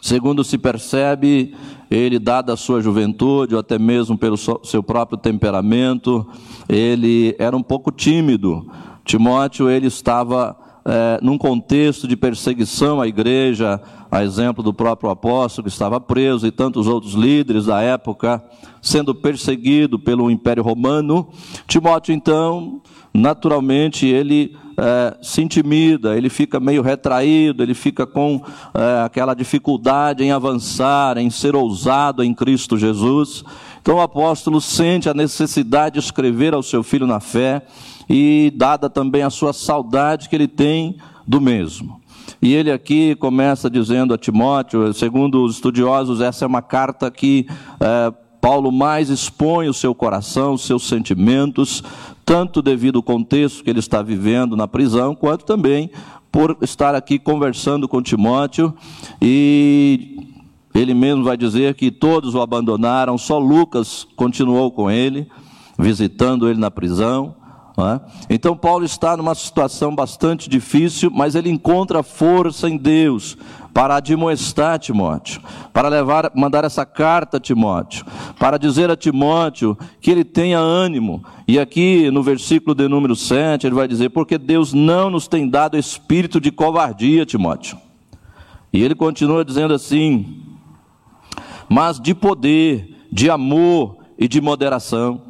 Segundo se percebe, ele, dada a sua juventude, ou até mesmo pelo seu próprio temperamento, ele era um pouco tímido. Timóteo, ele estava é, num contexto de perseguição à igreja, a exemplo do próprio apóstolo que estava preso e tantos outros líderes da época, sendo perseguido pelo Império Romano. Timóteo, então, naturalmente, ele é, se intimida, ele fica meio retraído, ele fica com é, aquela dificuldade em avançar, em ser ousado em Cristo Jesus. Então o apóstolo sente a necessidade de escrever ao seu filho na fé e dada também a sua saudade que ele tem do mesmo. E ele aqui começa dizendo a Timóteo, segundo os estudiosos, essa é uma carta que é, Paulo mais expõe o seu coração, os seus sentimentos, tanto devido ao contexto que ele está vivendo na prisão, quanto também por estar aqui conversando com Timóteo e ele mesmo vai dizer que todos o abandonaram, só Lucas continuou com ele, visitando ele na prisão. É? Então, Paulo está numa situação bastante difícil, mas ele encontra força em Deus para admoestar Timóteo, para levar, mandar essa carta a Timóteo, para dizer a Timóteo que ele tenha ânimo. E aqui no versículo de número 7, ele vai dizer: Porque Deus não nos tem dado espírito de covardia, Timóteo. E ele continua dizendo assim: Mas de poder, de amor e de moderação.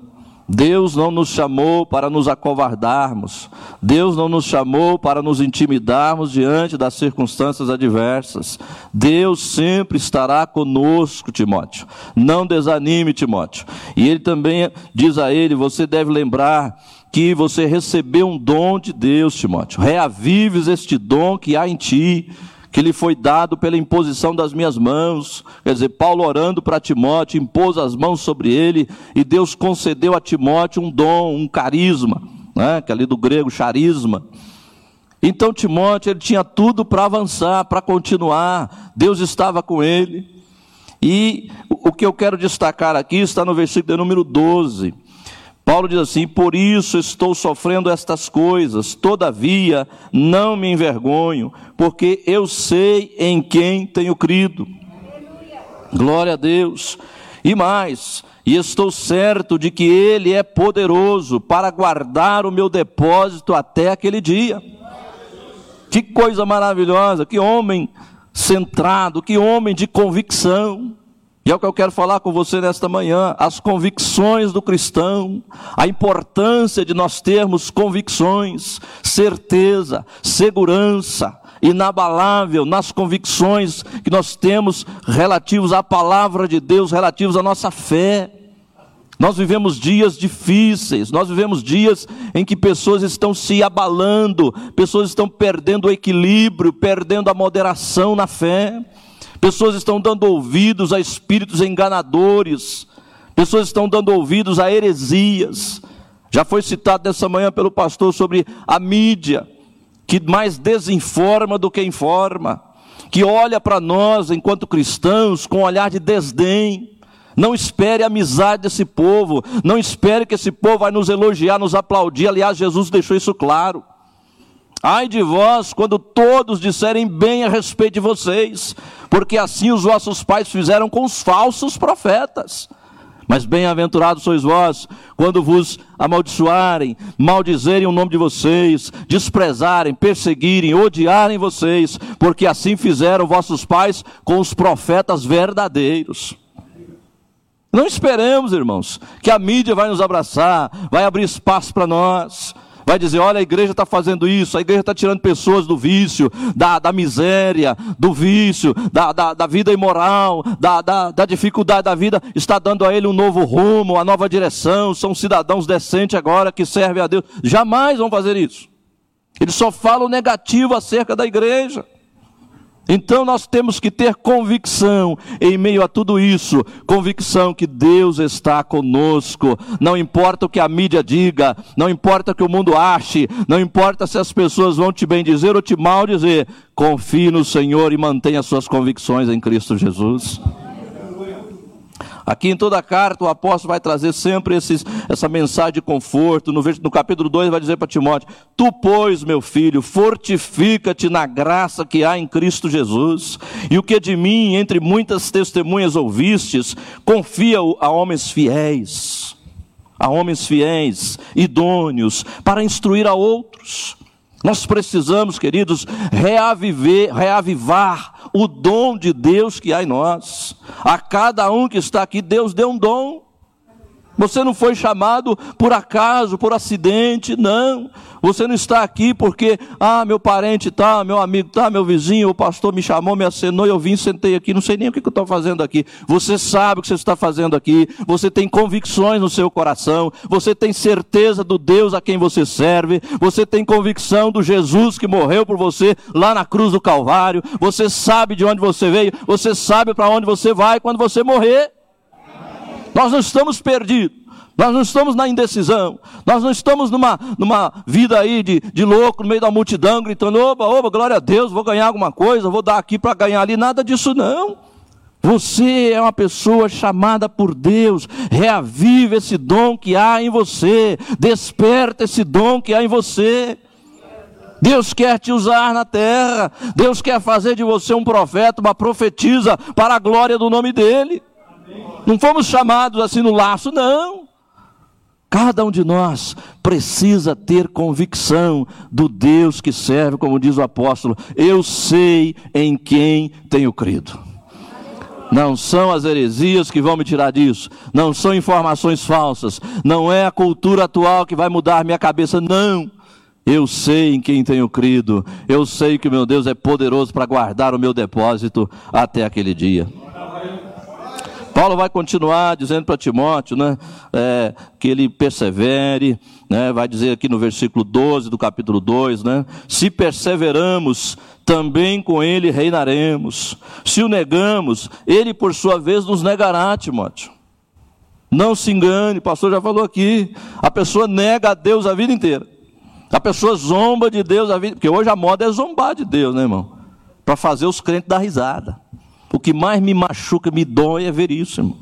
Deus não nos chamou para nos acovardarmos. Deus não nos chamou para nos intimidarmos diante das circunstâncias adversas. Deus sempre estará conosco, Timóteo. Não desanime, Timóteo. E ele também diz a ele: você deve lembrar que você recebeu um dom de Deus, Timóteo. Reavives este dom que há em ti que lhe foi dado pela imposição das minhas mãos. Quer dizer, Paulo orando para Timóteo, impôs as mãos sobre ele, e Deus concedeu a Timóteo um dom, um carisma, né? que é ali do grego, charisma. Então Timóteo ele tinha tudo para avançar, para continuar. Deus estava com ele. E o que eu quero destacar aqui está no versículo número 12. Paulo diz assim: Por isso estou sofrendo estas coisas, todavia não me envergonho, porque eu sei em quem tenho crido. Glória a Deus. E mais, e estou certo de que Ele é poderoso para guardar o meu depósito até aquele dia. Que coisa maravilhosa, que homem centrado, que homem de convicção. E é o que eu quero falar com você nesta manhã: as convicções do cristão, a importância de nós termos convicções, certeza, segurança, inabalável nas convicções que nós temos relativos à palavra de Deus, relativos à nossa fé. Nós vivemos dias difíceis, nós vivemos dias em que pessoas estão se abalando, pessoas estão perdendo o equilíbrio, perdendo a moderação na fé, pessoas estão dando ouvidos a espíritos enganadores, pessoas estão dando ouvidos a heresias. Já foi citado nessa manhã pelo pastor sobre a mídia, que mais desinforma do que informa, que olha para nós enquanto cristãos com um olhar de desdém não espere a amizade desse povo. Não espere que esse povo vai nos elogiar, nos aplaudir. Aliás, Jesus deixou isso claro. Ai de vós, quando todos disserem bem a respeito de vocês, porque assim os vossos pais fizeram com os falsos profetas. Mas bem-aventurados sois vós, quando vos amaldiçoarem, maldizerem o nome de vocês, desprezarem, perseguirem, odiarem vocês, porque assim fizeram vossos pais com os profetas verdadeiros. Não esperemos, irmãos, que a mídia vai nos abraçar, vai abrir espaço para nós, vai dizer: olha, a igreja está fazendo isso, a igreja está tirando pessoas do vício, da, da miséria, do vício, da, da, da vida imoral, da, da, da, dificuldade da vida, está dando a ele um novo rumo, uma nova direção. São cidadãos decentes agora que servem a Deus. Jamais vão fazer isso. Eles só falam negativo acerca da igreja. Então nós temos que ter convicção em meio a tudo isso, convicção que Deus está conosco. Não importa o que a mídia diga, não importa o que o mundo ache, não importa se as pessoas vão te bem dizer ou te mal dizer, confie no Senhor e mantenha suas convicções em Cristo Jesus. Aqui em toda a carta o apóstolo vai trazer sempre esses, essa mensagem de conforto. No, no capítulo 2 vai dizer para Timóteo: Tu, pois, meu filho, fortifica-te na graça que há em Cristo Jesus. E o que de mim, entre muitas testemunhas ouvistes, confia a homens fiéis, a homens fiéis, idôneos, para instruir a outros. Nós precisamos, queridos, reaviver, reavivar o dom de Deus que há em nós. A cada um que está aqui, Deus deu um dom. Você não foi chamado por acaso, por acidente, não. Você não está aqui porque, ah, meu parente tá, meu amigo tá, meu vizinho, o pastor me chamou, me acenou, eu vim, sentei aqui, não sei nem o que eu estou fazendo aqui. Você sabe o que você está fazendo aqui, você tem convicções no seu coração, você tem certeza do Deus a quem você serve, você tem convicção do Jesus que morreu por você lá na cruz do Calvário, você sabe de onde você veio, você sabe para onde você vai quando você morrer. Nós não estamos perdidos. Nós não estamos na indecisão. Nós não estamos numa, numa vida aí de, de louco, no meio da multidão, gritando: oba, oba, glória a Deus, vou ganhar alguma coisa, vou dar aqui para ganhar ali. Nada disso não. Você é uma pessoa chamada por Deus. Reavive esse dom que há em você. Desperta esse dom que há em você. Deus quer te usar na terra. Deus quer fazer de você um profeta, uma profetisa para a glória do nome dEle. Não fomos chamados assim no laço, não. Cada um de nós precisa ter convicção do Deus que serve, como diz o apóstolo. Eu sei em quem tenho crido. Não são as heresias que vão me tirar disso. Não são informações falsas. Não é a cultura atual que vai mudar minha cabeça. Não. Eu sei em quem tenho crido. Eu sei que meu Deus é poderoso para guardar o meu depósito até aquele dia. Paulo vai continuar dizendo para Timóteo né, é, que ele persevere, né, vai dizer aqui no versículo 12 do capítulo 2, né, se perseveramos, também com ele reinaremos. Se o negamos, ele por sua vez nos negará, Timóteo. Não se engane, o pastor já falou aqui, a pessoa nega a Deus a vida inteira. A pessoa zomba de Deus a vida, porque hoje a moda é zombar de Deus, né, irmão? Para fazer os crentes dar risada. O que mais me machuca, me dói é ver isso, irmão.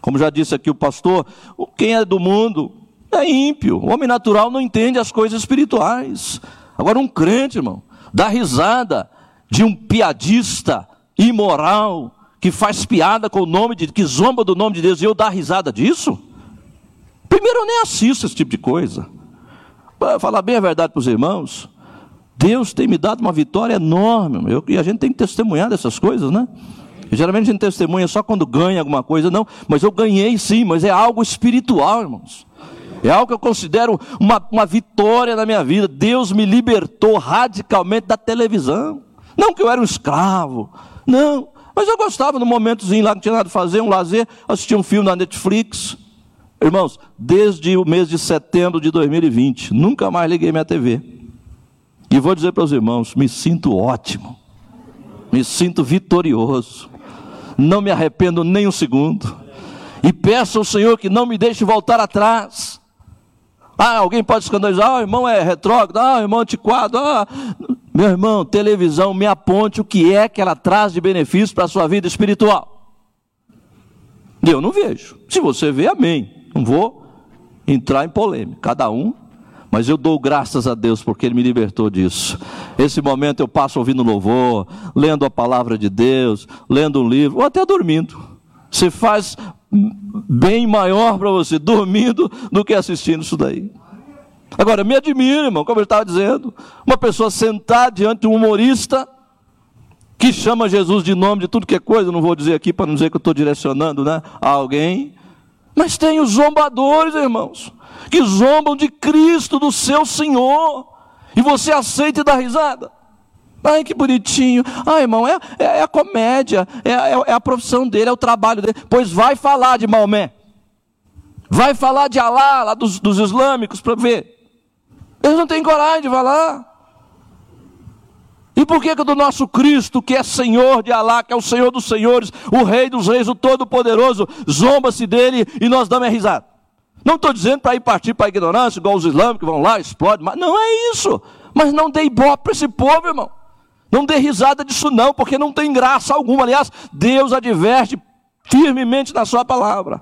Como já disse aqui o pastor, quem é do mundo é ímpio. O homem natural não entende as coisas espirituais. Agora, um crente, irmão, dá risada de um piadista imoral que faz piada com o nome de, que zomba do nome de Deus e eu dar risada disso? Primeiro, eu nem assisto esse tipo de coisa. Para falar bem a verdade para os irmãos, Deus tem me dado uma vitória enorme. Eu, e a gente tem que testemunhar dessas coisas, né? E, geralmente a gente testemunha só quando ganha alguma coisa, não. Mas eu ganhei sim, mas é algo espiritual, irmãos. É algo que eu considero uma, uma vitória na minha vida. Deus me libertou radicalmente da televisão. Não que eu era um escravo, não. Mas eu gostava no momentozinho lá que não tinha nada a fazer, um lazer, assistir um filme na Netflix. Irmãos, desde o mês de setembro de 2020, nunca mais liguei minha TV. E vou dizer para os irmãos: me sinto ótimo, me sinto vitorioso, não me arrependo nem um segundo, e peço ao Senhor que não me deixe voltar atrás. Ah, alguém pode escandalizar, ah, o irmão é retrógrado, ah, o irmão é antiquado, ah. Meu irmão, televisão me aponte o que é que ela traz de benefício para a sua vida espiritual. Eu não vejo. Se você vê, amém. Não vou entrar em polêmica, cada um, mas eu dou graças a Deus porque Ele me libertou disso. Esse momento eu passo ouvindo louvor, lendo a palavra de Deus, lendo um livro, ou até dormindo. Você faz bem maior para você dormindo do que assistindo isso daí. Agora, me admira, irmão, como ele estava dizendo, uma pessoa sentar diante de um humorista que chama Jesus de nome de tudo que é coisa, não vou dizer aqui para não dizer que eu estou direcionando né, a alguém, mas tem os zombadores, irmãos, que zombam de Cristo, do seu Senhor, e você aceita e dá risada. Ai, que bonitinho. Ai, irmão, é, é, é a comédia, é, é, é, a profissão dele, é o trabalho dele. Pois vai falar de Maomé. Vai falar de Alá, lá dos, dos islâmicos, para ver. Eles não têm coragem de falar. E por que, que do nosso Cristo, que é Senhor de Alá, que é o Senhor dos Senhores, o Rei dos Reis, o Todo-Poderoso, zomba-se dele e nós damos a risada? Não estou dizendo para ir partir para a ignorância, igual os islâmicos vão lá, explodem, mas não é isso. Mas não dê ibope para esse povo, irmão. Não dê risada disso não, porque não tem graça alguma. Aliás, Deus adverte firmemente na sua palavra.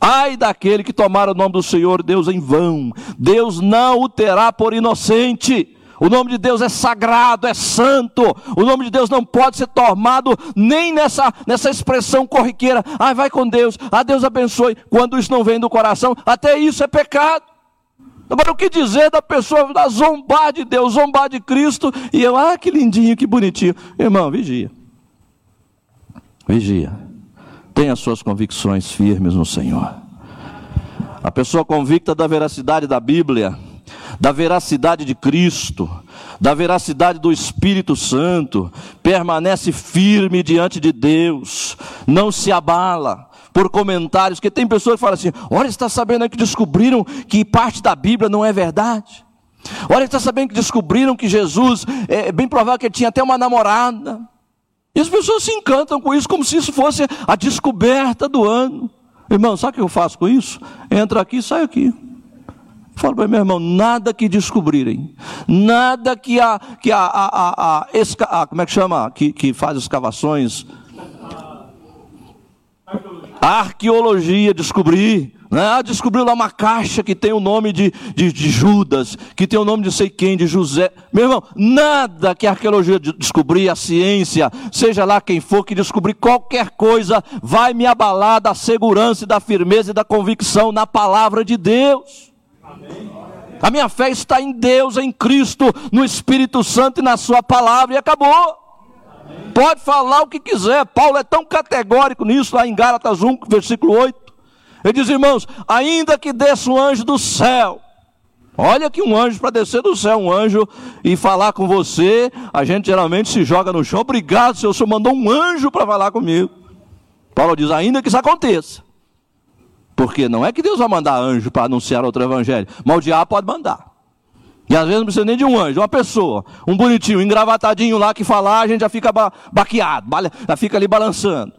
Ai daquele que tomar o nome do Senhor Deus em vão. Deus não o terá por inocente. O nome de Deus é sagrado, é santo. O nome de Deus não pode ser tomado nem nessa, nessa expressão corriqueira. Ai, vai com Deus. Ah, Deus abençoe. Quando isso não vem do coração, até isso é pecado. Agora, o que dizer da pessoa da zombar de Deus, zombar de Cristo, e eu, ah, que lindinho, que bonitinho. Irmão, vigia. Vigia. Tenha suas convicções firmes no Senhor. A pessoa convicta da veracidade da Bíblia, da veracidade de Cristo, da veracidade do Espírito Santo, permanece firme diante de Deus, não se abala por comentários, que tem pessoas que falam assim: olha, está sabendo que descobriram que parte da Bíblia não é verdade? Olha, está sabendo que descobriram que Jesus, é bem provável que ele tinha até uma namorada. E as pessoas se encantam com isso, como se isso fosse a descoberta do ano. Irmão, sabe o que eu faço com isso? Entra aqui e sai aqui. Fala para meu irmão, nada que descobrirem, nada que a, que a, a, a, a, a como é que chama, que, que faz escavações, a arqueologia descobrir, né? Ah, descobriu lá uma caixa que tem o nome de, de, de, Judas, que tem o nome de sei quem, de José. Meu irmão, nada que a arqueologia descobrir, a ciência, seja lá quem for que descobrir qualquer coisa, vai me abalar da segurança da firmeza e da convicção na palavra de Deus. A minha fé está em Deus, em Cristo, no Espírito Santo e na Sua palavra, e acabou. Pode falar o que quiser. Paulo é tão categórico nisso, lá em Gálatas 1, versículo 8. Ele diz, irmãos, ainda que desça um anjo do céu. Olha que um anjo para descer do céu, um anjo e falar com você, a gente geralmente se joga no chão. Obrigado, Senhor, o Senhor mandou um anjo para falar comigo. Paulo diz, ainda que isso aconteça. Porque não é que Deus vai mandar anjo para anunciar outro evangelho, mas o diabo pode mandar. E às vezes não precisa nem de um anjo, uma pessoa, um bonitinho, engravatadinho lá que falar, a gente já fica baqueado, já fica ali balançando.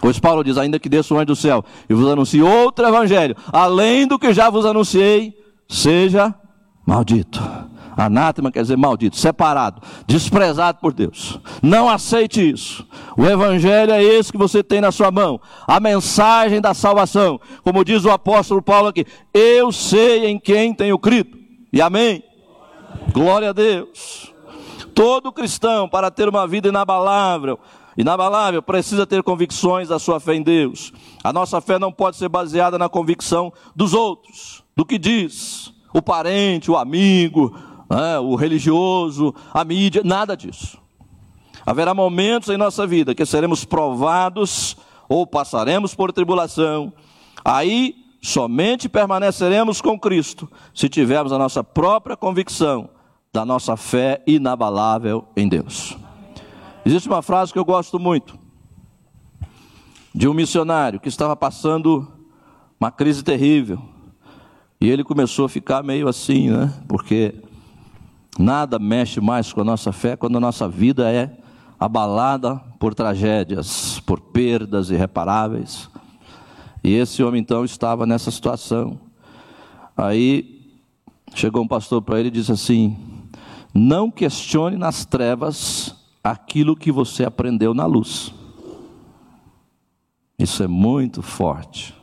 Pois Paulo diz: ainda que desça o anjo do céu e vos anuncie outro evangelho, além do que já vos anunciei, seja maldito. Anátema quer dizer maldito, separado, desprezado por Deus. Não aceite isso. O Evangelho é esse que você tem na sua mão. A mensagem da salvação. Como diz o apóstolo Paulo aqui: Eu sei em quem tenho crido. E amém. Glória a Deus. Todo cristão, para ter uma vida inabalável, inabalável, precisa ter convicções da sua fé em Deus. A nossa fé não pode ser baseada na convicção dos outros, do que diz o parente, o amigo, né, o religioso, a mídia, nada disso. Haverá momentos em nossa vida que seremos provados ou passaremos por tribulação. Aí somente permaneceremos com Cristo se tivermos a nossa própria convicção da nossa fé inabalável em Deus. Existe uma frase que eu gosto muito, de um missionário que estava passando uma crise terrível. E ele começou a ficar meio assim, né? Porque nada mexe mais com a nossa fé quando a nossa vida é abalada por tragédias, por perdas irreparáveis. E esse homem então estava nessa situação. Aí chegou um pastor para ele e disse assim: Não questione nas trevas aquilo que você aprendeu na luz. Isso é muito forte.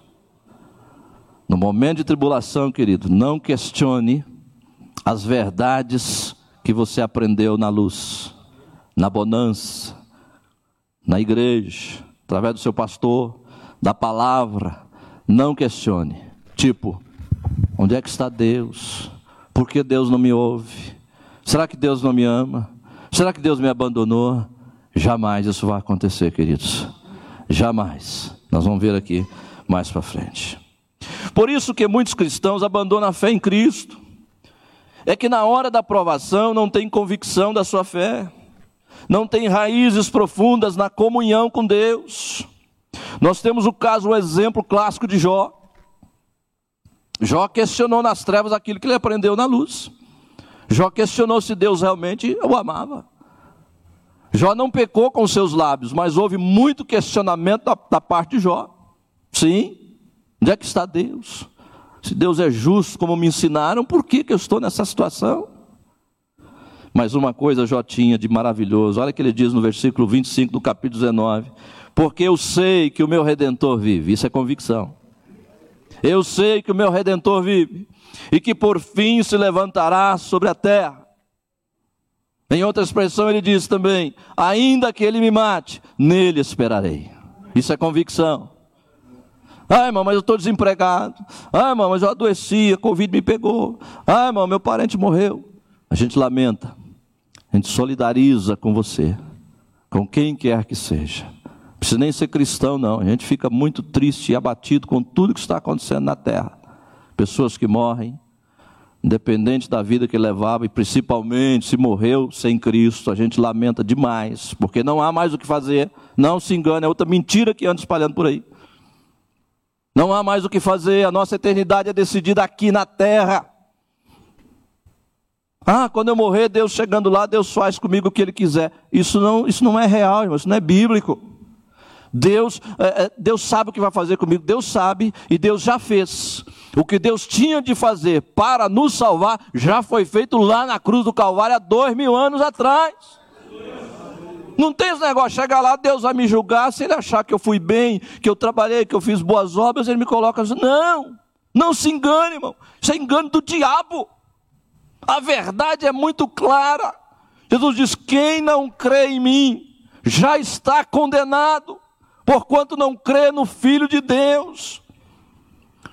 No momento de tribulação, querido, não questione as verdades que você aprendeu na luz, na bonança, na igreja, através do seu pastor, da palavra. Não questione. Tipo, onde é que está Deus? Por que Deus não me ouve? Será que Deus não me ama? Será que Deus me abandonou? Jamais isso vai acontecer, queridos. Jamais. Nós vamos ver aqui mais para frente. Por isso que muitos cristãos abandonam a fé em Cristo. É que na hora da provação não tem convicção da sua fé, não tem raízes profundas na comunhão com Deus. Nós temos o caso, o exemplo clássico de Jó. Jó questionou nas trevas aquilo que ele aprendeu na luz. Jó questionou se Deus realmente o amava. Jó não pecou com seus lábios, mas houve muito questionamento da, da parte de Jó. Sim, onde é que está Deus? Se Deus é justo, como me ensinaram, por que, que eu estou nessa situação? Mas uma coisa Jó tinha de maravilhoso, olha o que ele diz no versículo 25 do capítulo 19: Porque eu sei que o meu redentor vive, isso é convicção. Eu sei que o meu redentor vive, e que por fim se levantará sobre a terra. Em outra expressão, ele diz também: ainda que ele me mate, nele esperarei. Isso é convicção. Ai, irmão, mas eu estou desempregado. Ai, irmão, mas eu adoeci, a Covid me pegou. Ai, irmão, meu parente morreu. A gente lamenta, a gente solidariza com você, com quem quer que seja. Não precisa nem ser cristão, não. A gente fica muito triste e abatido com tudo que está acontecendo na terra. Pessoas que morrem, independente da vida que levava, e principalmente se morreu sem Cristo, a gente lamenta demais, porque não há mais o que fazer. Não se engane, é outra mentira que anda espalhando por aí. Não há mais o que fazer, a nossa eternidade é decidida aqui na terra. Ah, quando eu morrer, Deus chegando lá, Deus faz comigo o que Ele quiser. Isso não, isso não é real, irmão, isso não é bíblico. Deus, é, é, Deus sabe o que vai fazer comigo, Deus sabe e Deus já fez. O que Deus tinha de fazer para nos salvar já foi feito lá na cruz do Calvário há dois mil anos atrás. Não tem esse negócio, chegar lá, Deus vai me julgar, se ele achar que eu fui bem, que eu trabalhei, que eu fiz boas obras, ele me coloca assim. Não, não se engane, irmão. Isso é engano do diabo. A verdade é muito clara. Jesus diz: quem não crê em mim já está condenado, porquanto não crê no Filho de Deus.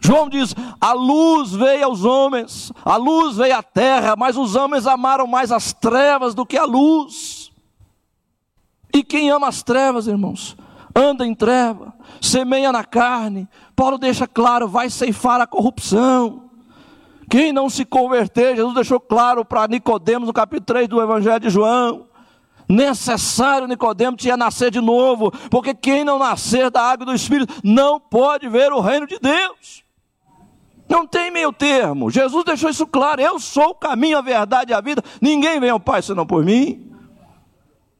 João diz: a luz veio aos homens, a luz veio à terra, mas os homens amaram mais as trevas do que a luz. E quem ama as trevas, irmãos, anda em treva, semeia na carne. Paulo deixa claro, vai ceifar a corrupção. Quem não se converter, Jesus deixou claro para Nicodemos no capítulo 3 do Evangelho de João. Necessário Nicodemos tinha nascer de novo, porque quem não nascer da água do Espírito não pode ver o reino de Deus. Não tem meio termo. Jesus deixou isso claro. Eu sou o caminho, a verdade e a vida. Ninguém vem ao Pai senão por mim.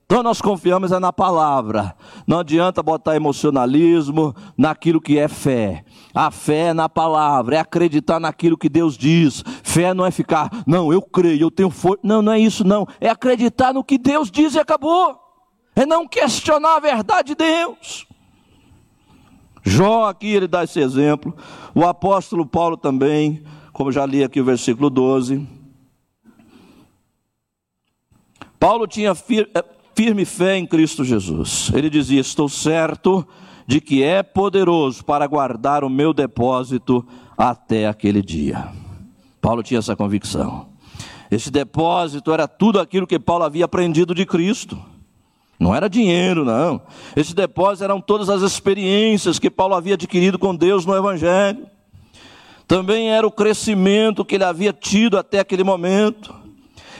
Então nós confiamos é na palavra. Não adianta botar emocionalismo naquilo que é fé. A fé é na palavra, é acreditar naquilo que Deus diz. Fé não é ficar, não, eu creio, eu tenho força. Não, não é isso, não. É acreditar no que Deus diz e acabou. É não questionar a verdade de Deus. Jó aqui ele dá esse exemplo. O apóstolo Paulo também, como já li aqui o versículo 12. Paulo tinha eh, firme fé em Cristo Jesus. Ele dizia: Estou certo de que é poderoso para guardar o meu depósito até aquele dia. Paulo tinha essa convicção. Esse depósito era tudo aquilo que Paulo havia aprendido de Cristo. Não era dinheiro, não. Esse depósito eram todas as experiências que Paulo havia adquirido com Deus no Evangelho. Também era o crescimento que ele havia tido até aquele momento.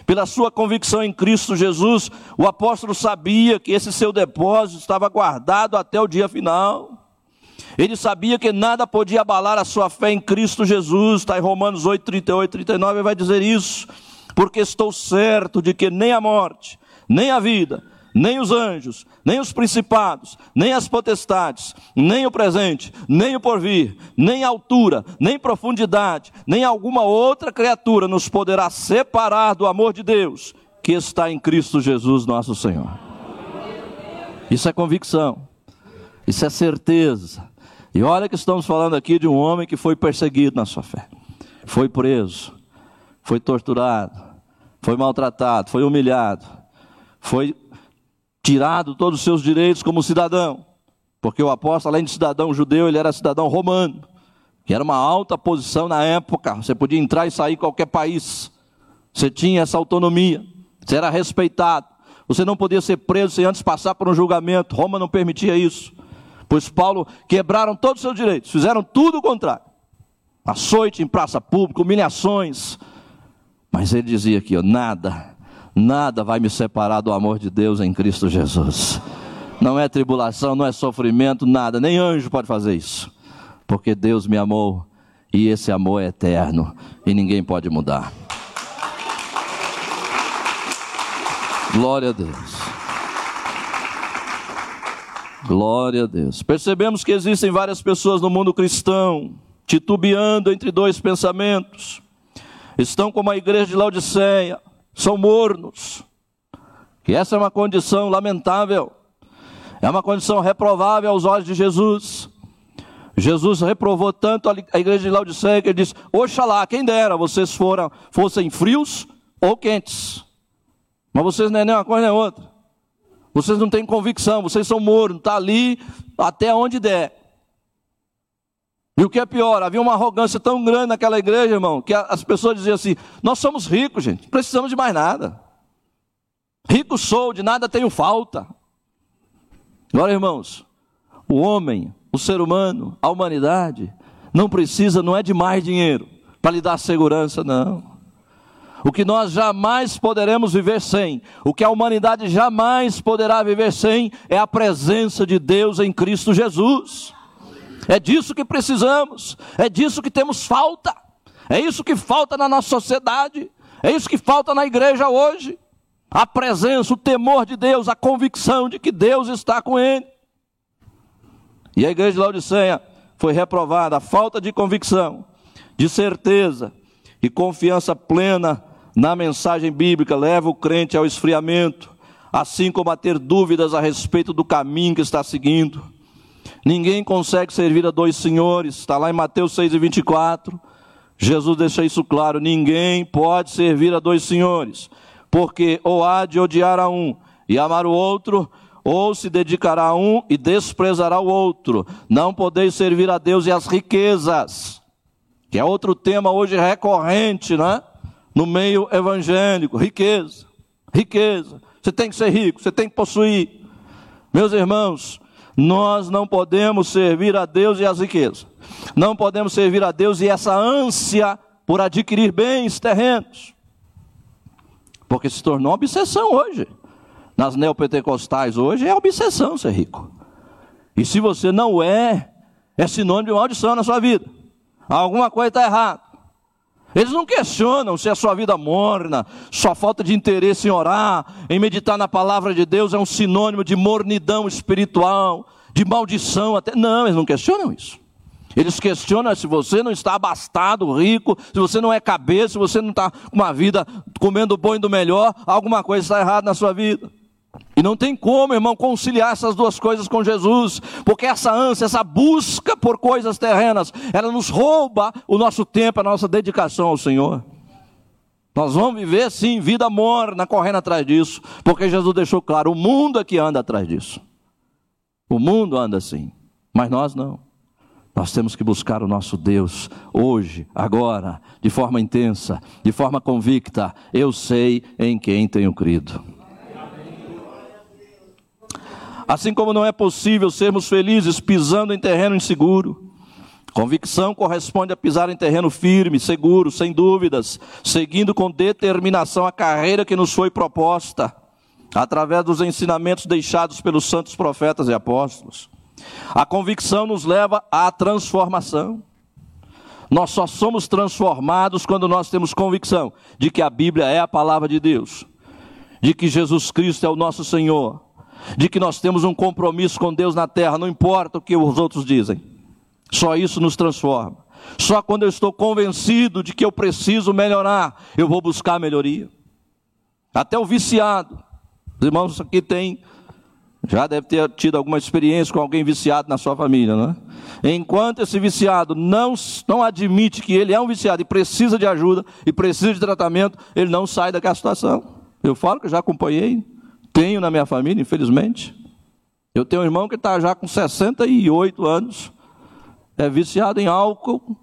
Pela sua convicção em Cristo Jesus, o apóstolo sabia que esse seu depósito estava guardado até o dia final. Ele sabia que nada podia abalar a sua fé em Cristo Jesus, está em Romanos 8, 38, 39, ele vai dizer isso, porque estou certo de que nem a morte, nem a vida, nem os anjos, nem os principados, nem as potestades, nem o presente, nem o porvir, nem altura, nem profundidade, nem alguma outra criatura nos poderá separar do amor de Deus que está em Cristo Jesus, nosso Senhor. Isso é convicção, isso é certeza. E olha que estamos falando aqui de um homem que foi perseguido na sua fé, foi preso, foi torturado, foi maltratado, foi humilhado, foi tirado todos os seus direitos como cidadão, porque o apóstolo, além de cidadão judeu, ele era cidadão romano, que era uma alta posição na época, você podia entrar e sair em qualquer país, você tinha essa autonomia, você era respeitado, você não podia ser preso sem antes passar por um julgamento, Roma não permitia isso, pois Paulo quebraram todos os seus direitos, fizeram tudo o contrário, açoite em praça pública, humilhações, mas ele dizia aqui, ó, nada, Nada vai me separar do amor de Deus em Cristo Jesus. Não é tribulação, não é sofrimento, nada. Nem anjo pode fazer isso. Porque Deus me amou e esse amor é eterno e ninguém pode mudar. Glória a Deus. Glória a Deus. Percebemos que existem várias pessoas no mundo cristão titubeando entre dois pensamentos. Estão como a igreja de Laodiceia, são mornos. E essa é uma condição lamentável, é uma condição reprovável aos olhos de Jesus. Jesus reprovou tanto a igreja de Laodiceia que ele disse: Oxalá, quem dera vocês foram, fossem frios ou quentes. Mas vocês não é nem uma coisa nem outra. Vocês não têm convicção, vocês são mornos, está ali até onde der. E o que é pior, havia uma arrogância tão grande naquela igreja, irmão, que as pessoas diziam assim: Nós somos ricos, gente, não precisamos de mais nada. Rico sou, de nada tenho falta. Agora, irmãos, o homem, o ser humano, a humanidade, não precisa, não é de mais dinheiro para lhe dar segurança, não. O que nós jamais poderemos viver sem, o que a humanidade jamais poderá viver sem, é a presença de Deus em Cristo Jesus. É disso que precisamos, é disso que temos falta, é isso que falta na nossa sociedade, é isso que falta na igreja hoje. A presença, o temor de Deus, a convicção de que Deus está com ele. E a igreja de Laodiceia foi reprovada, a falta de convicção, de certeza e confiança plena na mensagem bíblica leva o crente ao esfriamento, assim como a ter dúvidas a respeito do caminho que está seguindo. Ninguém consegue servir a dois senhores, está lá em Mateus 6 e 24. Jesus deixa isso claro: ninguém pode servir a dois senhores, porque ou há de odiar a um e amar o outro, ou se dedicará a um e desprezará o outro. Não podeis servir a Deus e as riquezas, que é outro tema hoje recorrente, né? No meio evangélico: riqueza, riqueza. Você tem que ser rico, você tem que possuir. Meus irmãos, nós não podemos servir a Deus e as riquezas. Não podemos servir a Deus e essa ânsia por adquirir bens terrenos. Porque se tornou obsessão hoje. Nas neopentecostais hoje é obsessão ser rico. E se você não é, é sinônimo de maldição na sua vida. Alguma coisa está errada. Eles não questionam se a sua vida morna, sua falta de interesse em orar, em meditar na palavra de Deus é um sinônimo de mornidão espiritual, de maldição até. Não, eles não questionam isso. Eles questionam se você não está abastado, rico, se você não é cabeça, se você não está com uma vida comendo bom e do melhor, alguma coisa está errada na sua vida. E não tem como, irmão, conciliar essas duas coisas com Jesus, porque essa ânsia, essa busca por coisas terrenas, ela nos rouba o nosso tempo, a nossa dedicação ao Senhor. Nós vamos viver sim, vida morna, correndo atrás disso, porque Jesus deixou claro: o mundo é que anda atrás disso. O mundo anda assim, mas nós não. Nós temos que buscar o nosso Deus hoje, agora, de forma intensa, de forma convicta. Eu sei em quem tenho crido. Assim como não é possível sermos felizes pisando em terreno inseguro, convicção corresponde a pisar em terreno firme, seguro, sem dúvidas, seguindo com determinação a carreira que nos foi proposta, através dos ensinamentos deixados pelos santos profetas e apóstolos. A convicção nos leva à transformação. Nós só somos transformados quando nós temos convicção de que a Bíblia é a palavra de Deus, de que Jesus Cristo é o nosso Senhor, de que nós temos um compromisso com Deus na terra, não importa o que os outros dizem. Só isso nos transforma. Só quando eu estou convencido de que eu preciso melhorar, eu vou buscar melhoria. Até o viciado. Os irmãos aqui têm já deve ter tido alguma experiência com alguém viciado na sua família, não é? Enquanto esse viciado não, não admite que ele é um viciado e precisa de ajuda e precisa de tratamento, ele não sai daquela situação. Eu falo que já acompanhei, tenho na minha família, infelizmente. Eu tenho um irmão que está já com 68 anos, é viciado em álcool,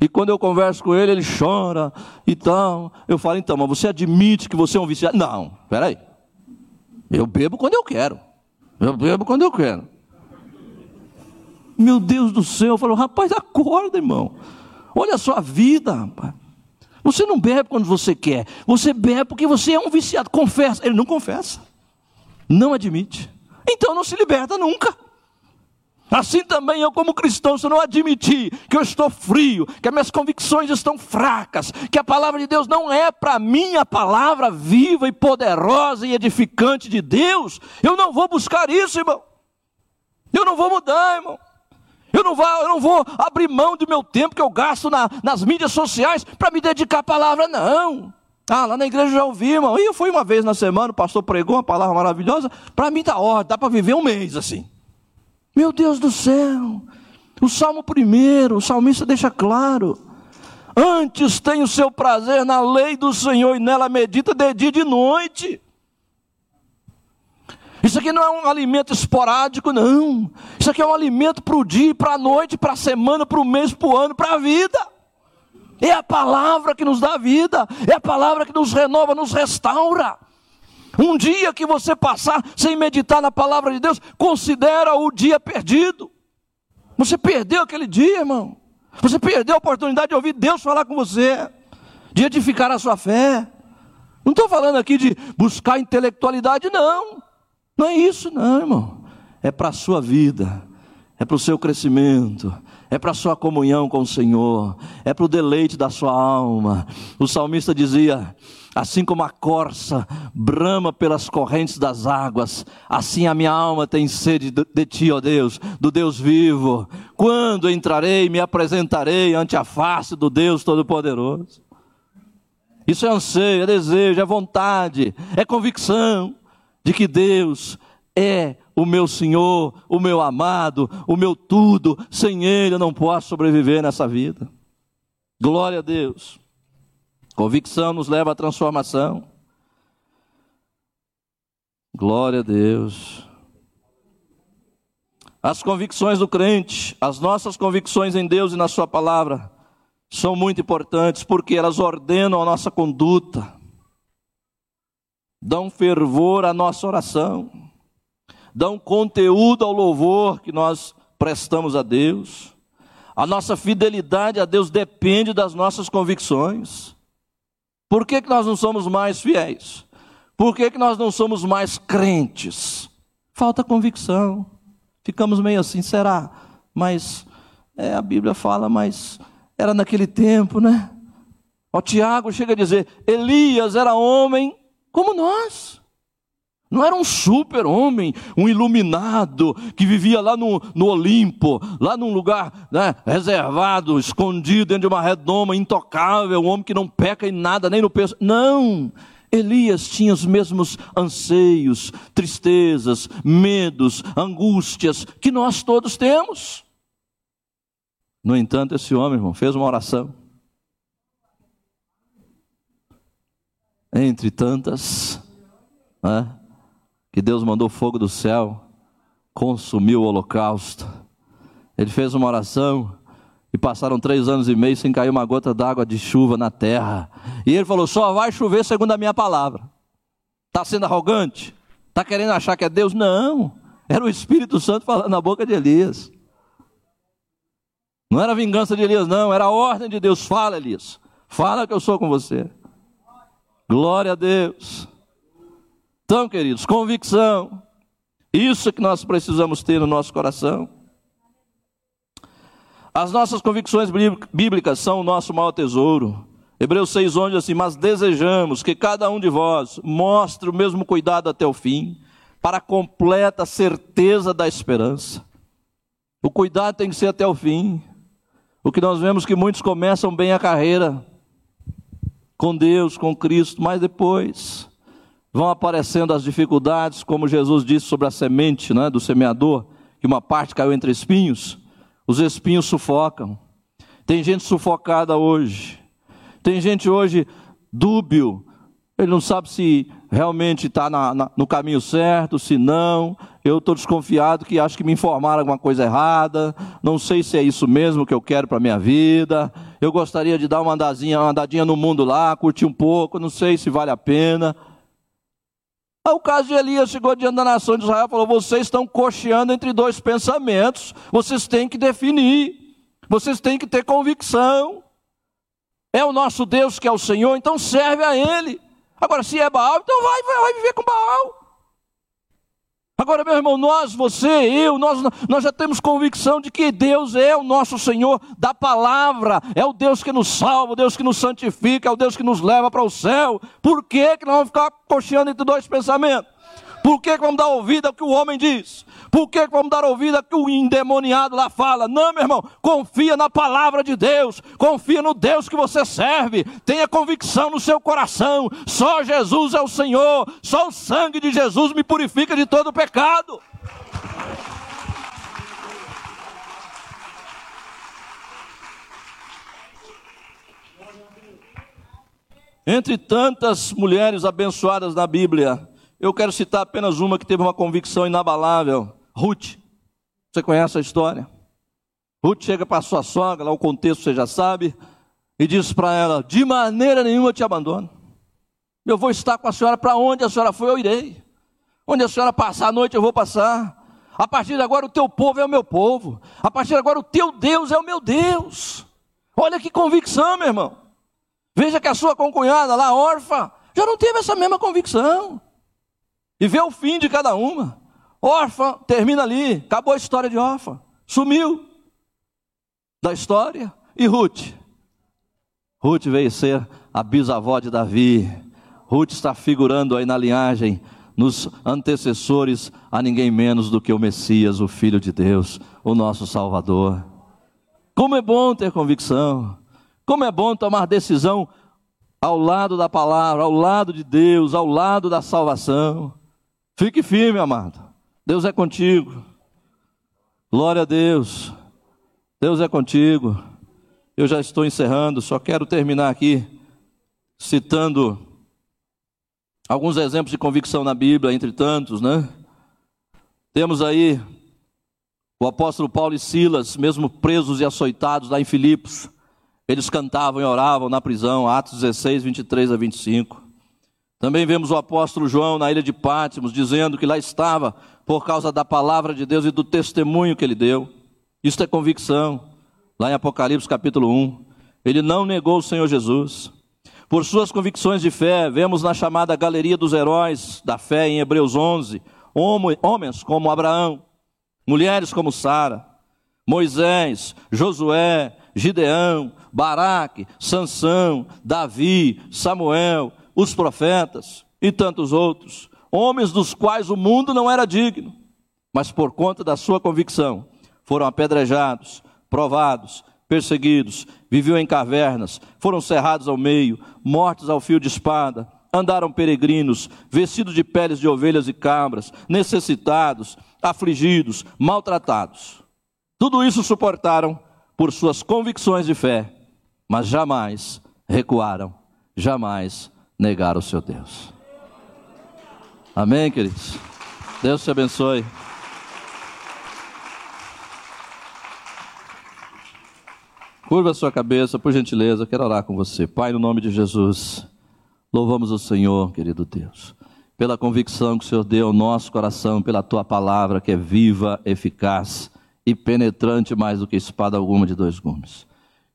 e quando eu converso com ele, ele chora e tal. Eu falo, então, mas você admite que você é um viciado? Não, peraí. Eu bebo quando eu quero. Eu bebo quando eu quero. Meu Deus do céu, eu falo, rapaz, acorda, irmão. Olha a sua vida, rapaz. Você não bebe quando você quer. Você bebe porque você é um viciado. Confessa. Ele não confessa. Não admite. Então não se liberta nunca. Assim também eu, como cristão, se não admitir que eu estou frio, que as minhas convicções estão fracas, que a palavra de Deus não é para mim a palavra viva e poderosa e edificante de Deus, eu não vou buscar isso, irmão. Eu não vou mudar, irmão. Eu não vou, eu não vou abrir mão do meu tempo que eu gasto na, nas mídias sociais para me dedicar à palavra, não. Ah, lá na igreja já ouvi, irmão. E eu fui uma vez na semana, o pastor pregou uma palavra maravilhosa. Para mim está ordem, dá para viver um mês assim. Meu Deus do céu! O Salmo primeiro, o salmista deixa claro: Antes tem o seu prazer na lei do Senhor e nela medita de dia e de noite. Isso aqui não é um alimento esporádico, não. Isso aqui é um alimento para o dia, para a noite, para a semana, para o mês, para o ano, para a vida. É a palavra que nos dá vida, é a palavra que nos renova, nos restaura. Um dia que você passar sem meditar na palavra de Deus, considera o dia perdido. Você perdeu aquele dia, irmão. Você perdeu a oportunidade de ouvir Deus falar com você, de edificar a sua fé. Não estou falando aqui de buscar intelectualidade, não. Não é isso, não, irmão. É para a sua vida, é para o seu crescimento, é para a sua comunhão com o Senhor, é para o deleite da sua alma. O salmista dizia: Assim como a corça brama pelas correntes das águas, assim a minha alma tem sede de ti, ó Deus, do Deus vivo. Quando entrarei, me apresentarei ante a face do Deus Todo-Poderoso. Isso é anseio, é desejo, é vontade, é convicção de que Deus é o meu Senhor, o meu amado, o meu tudo. Sem Ele eu não posso sobreviver nessa vida. Glória a Deus. Convicção nos leva à transformação. Glória a Deus. As convicções do crente, as nossas convicções em Deus e na Sua palavra, são muito importantes porque elas ordenam a nossa conduta, dão fervor à nossa oração dão conteúdo ao louvor que nós prestamos a Deus. A nossa fidelidade a Deus depende das nossas convicções. Por que, que nós não somos mais fiéis? Por que, que nós não somos mais crentes? Falta convicção. Ficamos meio assim, será? Mas é, a Bíblia fala, mas era naquele tempo, né? O Tiago chega a dizer: Elias era homem como nós. Não era um super-homem, um iluminado, que vivia lá no, no Olimpo, lá num lugar né, reservado, escondido dentro de uma redoma, intocável, um homem que não peca em nada, nem no peso. Não! Elias tinha os mesmos anseios, tristezas, medos, angústias que nós todos temos. No entanto, esse homem, irmão, fez uma oração. Entre tantas, né? Que Deus mandou fogo do céu, consumiu o holocausto. Ele fez uma oração e passaram três anos e meio sem cair uma gota d'água de chuva na terra. E ele falou: só vai chover segundo a minha palavra. Está sendo arrogante? Está querendo achar que é Deus? Não. Era o Espírito Santo falando na boca de Elias. Não era vingança de Elias, não. Era a ordem de Deus. Fala, Elias. Fala que eu sou com você. Glória a Deus. Então, queridos, convicção. Isso que nós precisamos ter no nosso coração. As nossas convicções bíblicas são o nosso maior tesouro. Hebreus 6, onde assim, mas desejamos que cada um de vós mostre o mesmo cuidado até o fim, para a completa certeza da esperança. O cuidado tem que ser até o fim. O que nós vemos que muitos começam bem a carreira com Deus, com Cristo, mas depois vão aparecendo as dificuldades, como Jesus disse sobre a semente né, do semeador, que uma parte caiu entre espinhos, os espinhos sufocam. Tem gente sufocada hoje, tem gente hoje dúbio, ele não sabe se realmente está no caminho certo, se não. Eu estou desconfiado que acho que me informaram alguma coisa errada. Não sei se é isso mesmo que eu quero para a minha vida. Eu gostaria de dar uma andadinha, uma andadinha no mundo lá, curtir um pouco. Não sei se vale a pena. O caso de Elias chegou diante da nação de Israel e falou: Vocês estão cocheando entre dois pensamentos, vocês têm que definir, vocês têm que ter convicção. É o nosso Deus que é o Senhor, então serve a Ele. Agora, se é Baal, então vai, vai, vai viver com Baal. Agora, meu irmão, nós, você, eu, nós, nós já temos convicção de que Deus é o nosso Senhor da palavra, é o Deus que nos salva, o Deus que nos santifica, é o Deus que nos leva para o céu. Por que, que nós vamos ficar cocheando entre dois pensamentos? Por que, que vamos dar ouvido ao que o homem diz? Por que, vamos dar ouvido ao que o endemoniado lá fala? Não, meu irmão, confia na palavra de Deus, confia no Deus que você serve, tenha convicção no seu coração. Só Jesus é o Senhor, só o sangue de Jesus me purifica de todo pecado. Entre tantas mulheres abençoadas na Bíblia, eu quero citar apenas uma que teve uma convicção inabalável: Ruth. Você conhece a história? Ruth chega para sua sogra, lá o contexto você já sabe, e diz para ela: De maneira nenhuma eu te abandono. Eu vou estar com a senhora para onde a senhora foi, eu irei. Onde a senhora passar a noite, eu vou passar. A partir de agora, o teu povo é o meu povo. A partir de agora, o teu Deus é o meu Deus. Olha que convicção, meu irmão. Veja que a sua concunhada lá, órfã, já não teve essa mesma convicção e vê o fim de cada uma. Órfã, termina ali, acabou a história de órfã, sumiu da história. E Ruth? Ruth veio ser a bisavó de Davi. Ruth está figurando aí na linhagem, nos antecessores, a ninguém menos do que o Messias, o Filho de Deus, o nosso Salvador. Como é bom ter convicção, como é bom tomar decisão ao lado da palavra, ao lado de Deus, ao lado da salvação. Fique firme, amado. Deus é contigo. Glória a Deus. Deus é contigo. Eu já estou encerrando, só quero terminar aqui citando alguns exemplos de convicção na Bíblia, entre tantos, né? Temos aí o apóstolo Paulo e Silas, mesmo presos e açoitados lá em Filipos, eles cantavam e oravam na prisão, Atos 16, 23 a 25. Também vemos o apóstolo João na ilha de Pátimos dizendo que lá estava por causa da palavra de Deus e do testemunho que ele deu. Isso é convicção. Lá em Apocalipse capítulo 1, ele não negou o Senhor Jesus. Por suas convicções de fé, vemos na chamada galeria dos heróis da fé em Hebreus 11, homens como Abraão, mulheres como Sara, Moisés, Josué, Gideão, Baraque, Sansão, Davi, Samuel, os profetas e tantos outros, homens dos quais o mundo não era digno, mas por conta da sua convicção foram apedrejados, provados, perseguidos, viviam em cavernas, foram cerrados ao meio, mortos ao fio de espada, andaram peregrinos, vestidos de peles de ovelhas e cabras, necessitados, afligidos, maltratados. Tudo isso suportaram por suas convicções de fé, mas jamais recuaram, jamais negaram o seu Deus. Amém, queridos? Deus te abençoe. Curva a sua cabeça, por gentileza, quero orar com você. Pai, no nome de Jesus, louvamos o Senhor, querido Deus, pela convicção que o Senhor deu ao nosso coração, pela tua palavra que é viva, eficaz e penetrante mais do que espada alguma de dois gumes.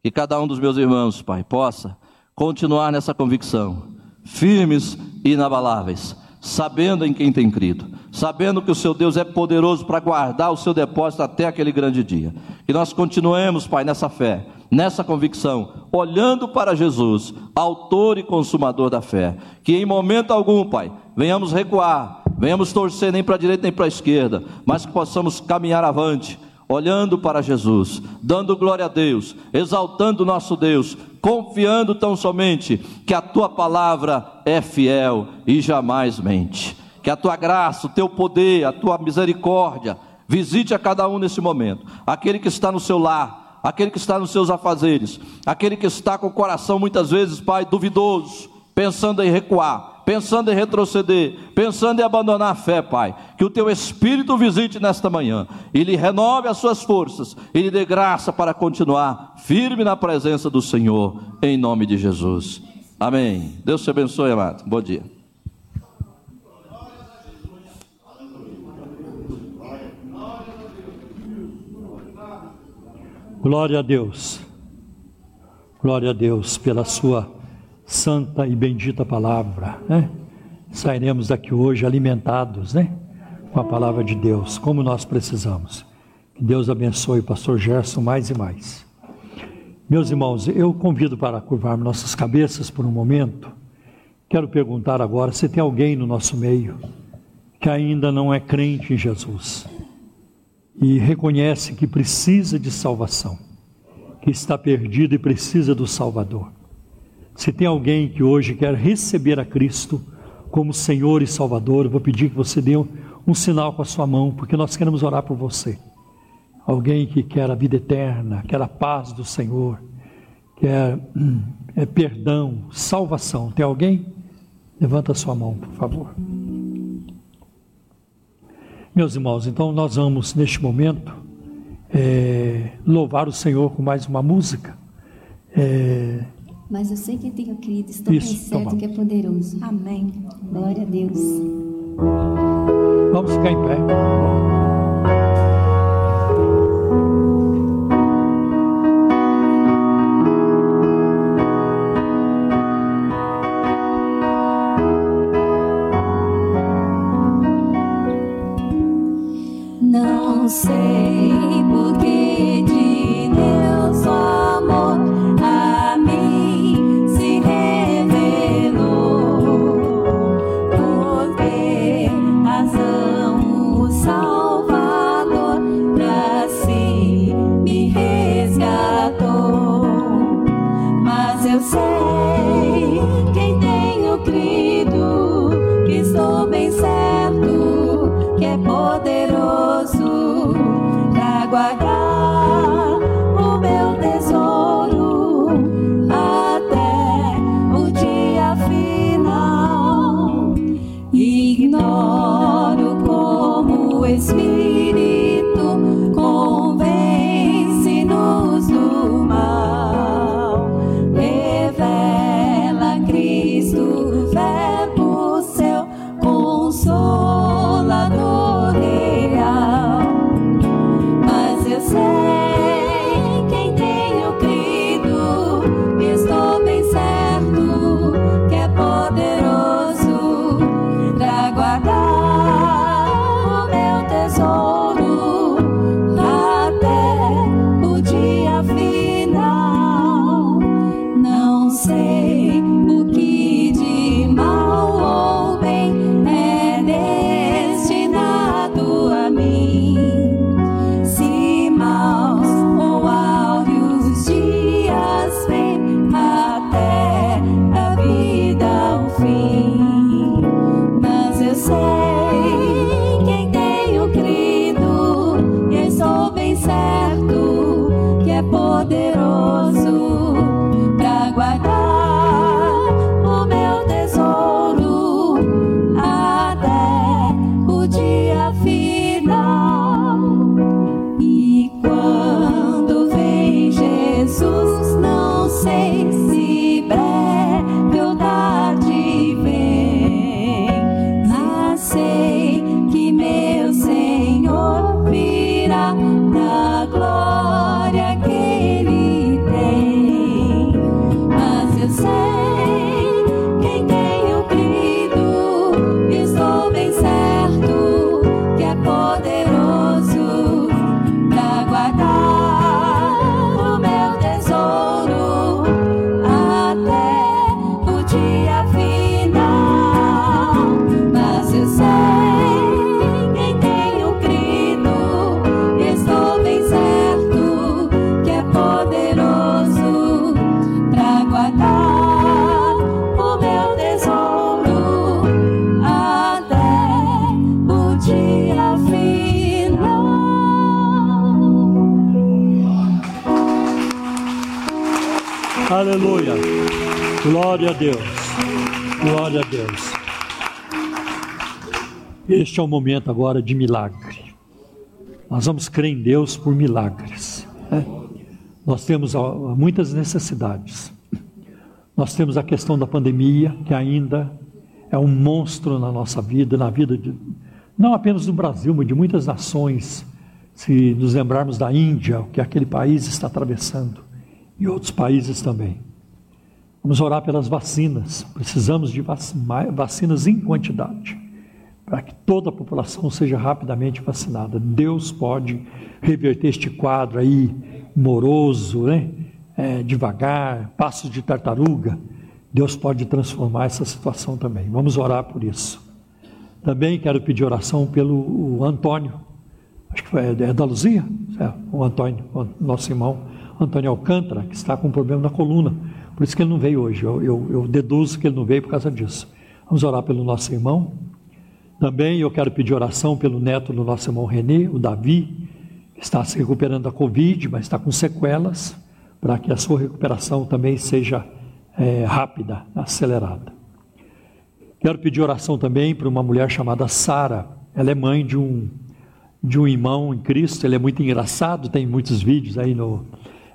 Que cada um dos meus irmãos, Pai, possa continuar nessa convicção, firmes e inabaláveis, sabendo em quem tem crido, sabendo que o seu Deus é poderoso para guardar o seu depósito até aquele grande dia. Que nós continuemos, Pai, nessa fé, nessa convicção, olhando para Jesus, autor e consumador da fé. Que em momento algum, Pai, venhamos recuar, venhamos torcer nem para a direita nem para a esquerda, mas que possamos caminhar avante olhando para Jesus, dando glória a Deus, exaltando nosso Deus, confiando tão somente que a tua palavra é fiel e jamais mente. Que a tua graça, o teu poder, a tua misericórdia visite a cada um nesse momento. Aquele que está no seu lar, aquele que está nos seus afazeres, aquele que está com o coração muitas vezes, Pai, duvidoso, pensando em recuar pensando em retroceder, pensando em abandonar a fé, Pai. Que o teu Espírito visite nesta manhã e lhe renove as suas forças e lhe dê graça para continuar firme na presença do Senhor, em nome de Jesus. Amém. Deus te abençoe, amado. Bom dia. Glória a Deus. Glória a Deus pela sua santa e bendita palavra, né? Sairemos daqui hoje alimentados, né? Com a palavra de Deus, como nós precisamos. Que Deus abençoe o pastor Gerson mais e mais. Meus irmãos, eu convido para curvarmos nossas cabeças por um momento. Quero perguntar agora se tem alguém no nosso meio que ainda não é crente em Jesus e reconhece que precisa de salvação, que está perdido e precisa do Salvador. Se tem alguém que hoje quer receber a Cristo como Senhor e Salvador, eu vou pedir que você dê um, um sinal com a sua mão, porque nós queremos orar por você. Alguém que quer a vida eterna, quer a paz do Senhor, quer é, perdão, salvação. Tem alguém? Levanta a sua mão, por favor. Meus irmãos, então nós vamos neste momento é, louvar o Senhor com mais uma música. É, mas eu sei que eu tenho crido, estou Isso, bem certo que é poderoso. Amém. Glória a Deus. Vamos ficar em pé. Não sei É o momento agora de milagre. Nós vamos crer em Deus por milagres. Né? Nós temos muitas necessidades. Nós temos a questão da pandemia, que ainda é um monstro na nossa vida, na vida de, não apenas do Brasil, mas de muitas nações. Se nos lembrarmos da Índia, o que aquele país está atravessando, e outros países também. Vamos orar pelas vacinas. Precisamos de vacinas em quantidade, para que toda a população seja rapidamente vacinada. Deus pode reverter este quadro aí moroso, né? É, devagar, passos de tartaruga. Deus pode transformar essa situação também. Vamos orar por isso. Também quero pedir oração pelo Antônio, acho que foi, é da Luzia, é, o Antônio, o nosso irmão Antônio Alcântara, que está com um problema na coluna. Por isso que ele não veio hoje. Eu, eu, eu deduzo que ele não veio por causa disso. Vamos orar pelo nosso irmão. Também eu quero pedir oração pelo neto do nosso irmão Renê, o Davi, que está se recuperando da Covid, mas está com sequelas, para que a sua recuperação também seja é, rápida, acelerada. Quero pedir oração também para uma mulher chamada Sara. Ela é mãe de um, de um irmão em Cristo, ele é muito engraçado, tem muitos vídeos aí no,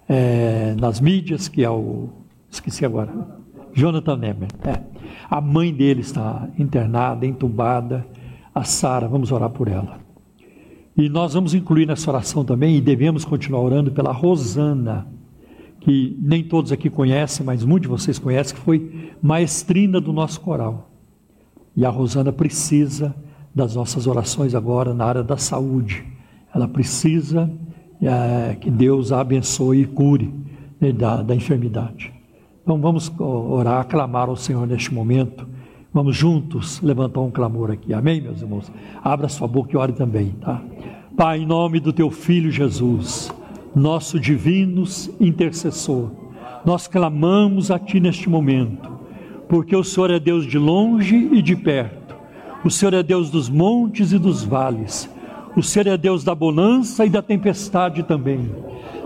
é, nas mídias, que é o. Esqueci agora. Jonathan Nemer. É. A mãe dele está internada, entubada. A Sara, vamos orar por ela. E nós vamos incluir nessa oração também, e devemos continuar orando pela Rosana, que nem todos aqui conhecem, mas muitos de vocês conhecem, que foi maestrina do nosso coral. E a Rosana precisa das nossas orações agora na área da saúde. Ela precisa é, que Deus a abençoe e cure né, da, da enfermidade. Então vamos orar, clamar ao Senhor neste momento. Vamos juntos levantar um clamor aqui. Amém, meus irmãos? Abra sua boca e ore também, tá? Pai, em nome do teu filho Jesus, nosso divino intercessor, nós clamamos a ti neste momento, porque o Senhor é Deus de longe e de perto. O Senhor é Deus dos montes e dos vales. O Senhor é Deus da bonança e da tempestade também.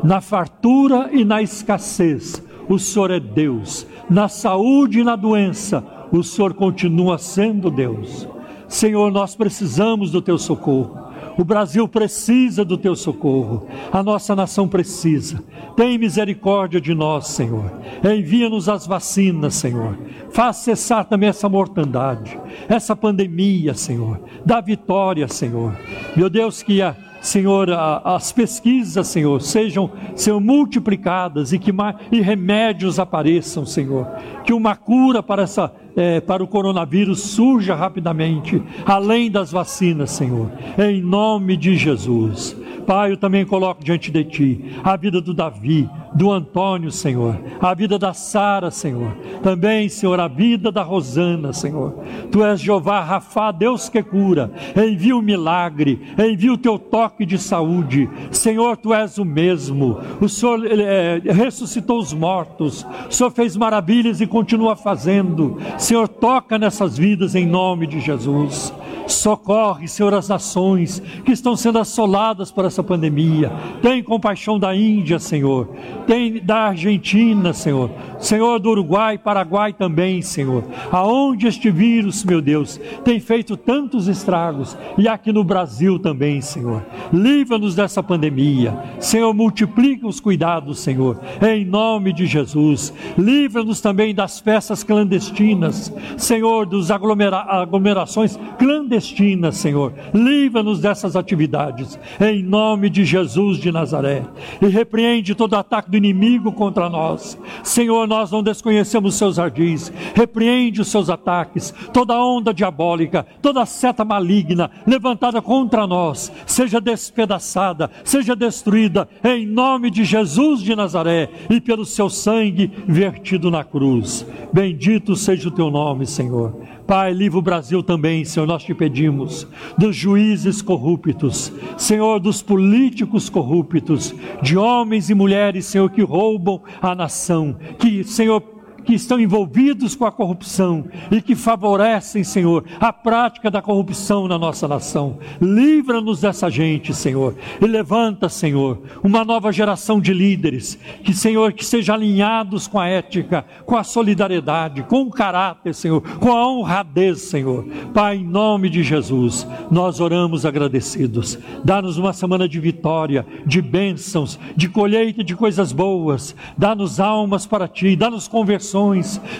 Na fartura e na escassez, o Senhor é Deus. Na saúde e na doença, o Senhor continua sendo Deus. Senhor, nós precisamos do teu socorro. O Brasil precisa do teu socorro, a nossa nação precisa. Tem misericórdia de nós, Senhor. Envia-nos as vacinas, Senhor. Faz cessar também essa mortandade, essa pandemia, Senhor. Dá vitória, Senhor. Meu Deus, que a Senhor, as pesquisas, Senhor, sejam, sejam multiplicadas e que e remédios apareçam, Senhor. Que uma cura para, essa, é, para o coronavírus surja rapidamente, além das vacinas, Senhor. Em nome de Jesus. Pai, eu também coloco diante de Ti a vida do Davi, do Antônio, Senhor, a vida da Sara, Senhor, também, Senhor, a vida da Rosana, Senhor. Tu és Jeová Rafa, Deus que cura, envia o milagre, envia o teu toque de saúde, Senhor, tu és o mesmo. O Senhor é, ressuscitou os mortos, o Senhor fez maravilhas e continua fazendo. Senhor, toca nessas vidas em nome de Jesus. Socorre, Senhor, as nações que estão sendo assoladas por essa pandemia. Tem compaixão da Índia, Senhor. Tem da Argentina, Senhor. Senhor, do Uruguai, Paraguai também, Senhor. Aonde este vírus, meu Deus, tem feito tantos estragos. E aqui no Brasil também, Senhor. Livra-nos dessa pandemia. Senhor, multiplica os cuidados, Senhor. Em nome de Jesus. Livra-nos também das festas clandestinas. Senhor, dos aglomera aglomerações clandestinas clandestina, Senhor. Livra-nos dessas atividades, em nome de Jesus de Nazaré. E repreende todo ataque do inimigo contra nós. Senhor, nós não desconhecemos seus ardis. Repreende os seus ataques, toda onda diabólica, toda seta maligna levantada contra nós, seja despedaçada, seja destruída, em nome de Jesus de Nazaré e pelo seu sangue vertido na cruz. Bendito seja o teu nome, Senhor. Pai, livra o Brasil também, Senhor, nós te pedimos, dos juízes corruptos, Senhor, dos políticos corruptos, de homens e mulheres, Senhor, que roubam a nação, que, Senhor, que estão envolvidos com a corrupção e que favorecem, Senhor, a prática da corrupção na nossa nação. Livra-nos dessa gente, Senhor, e levanta, Senhor, uma nova geração de líderes que, Senhor, que sejam alinhados com a ética, com a solidariedade, com o caráter, Senhor, com a honradez, Senhor. Pai, em nome de Jesus, nós oramos agradecidos. Dá-nos uma semana de vitória, de bênçãos, de colheita de coisas boas. Dá-nos almas para ti, dá-nos conversões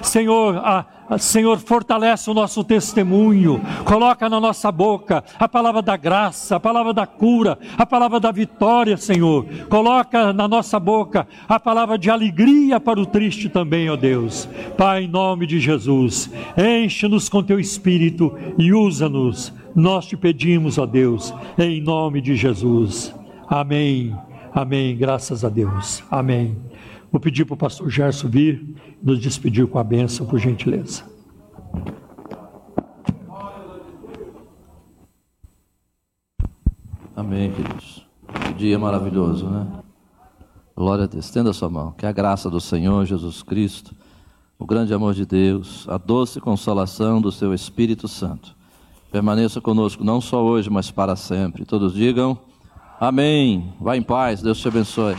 Senhor, a, a, Senhor, fortalece o nosso testemunho, coloca na nossa boca a palavra da graça, a palavra da cura, a palavra da vitória, Senhor. Coloca na nossa boca a palavra de alegria para o triste também, ó Deus. Pai, em nome de Jesus, enche-nos com teu espírito e usa-nos. Nós te pedimos, ó Deus, em nome de Jesus. Amém. Amém. Graças a Deus. Amém. Vou pedir para o pastor Gerson vir nos despedir com a benção, por gentileza. Amém, queridos. Que dia maravilhoso, né? Glória a Deus. Estenda a sua mão. Que a graça do Senhor Jesus Cristo, o grande amor de Deus, a doce consolação do seu Espírito Santo, permaneça conosco não só hoje, mas para sempre. Todos digam amém. Vá em paz. Deus te abençoe.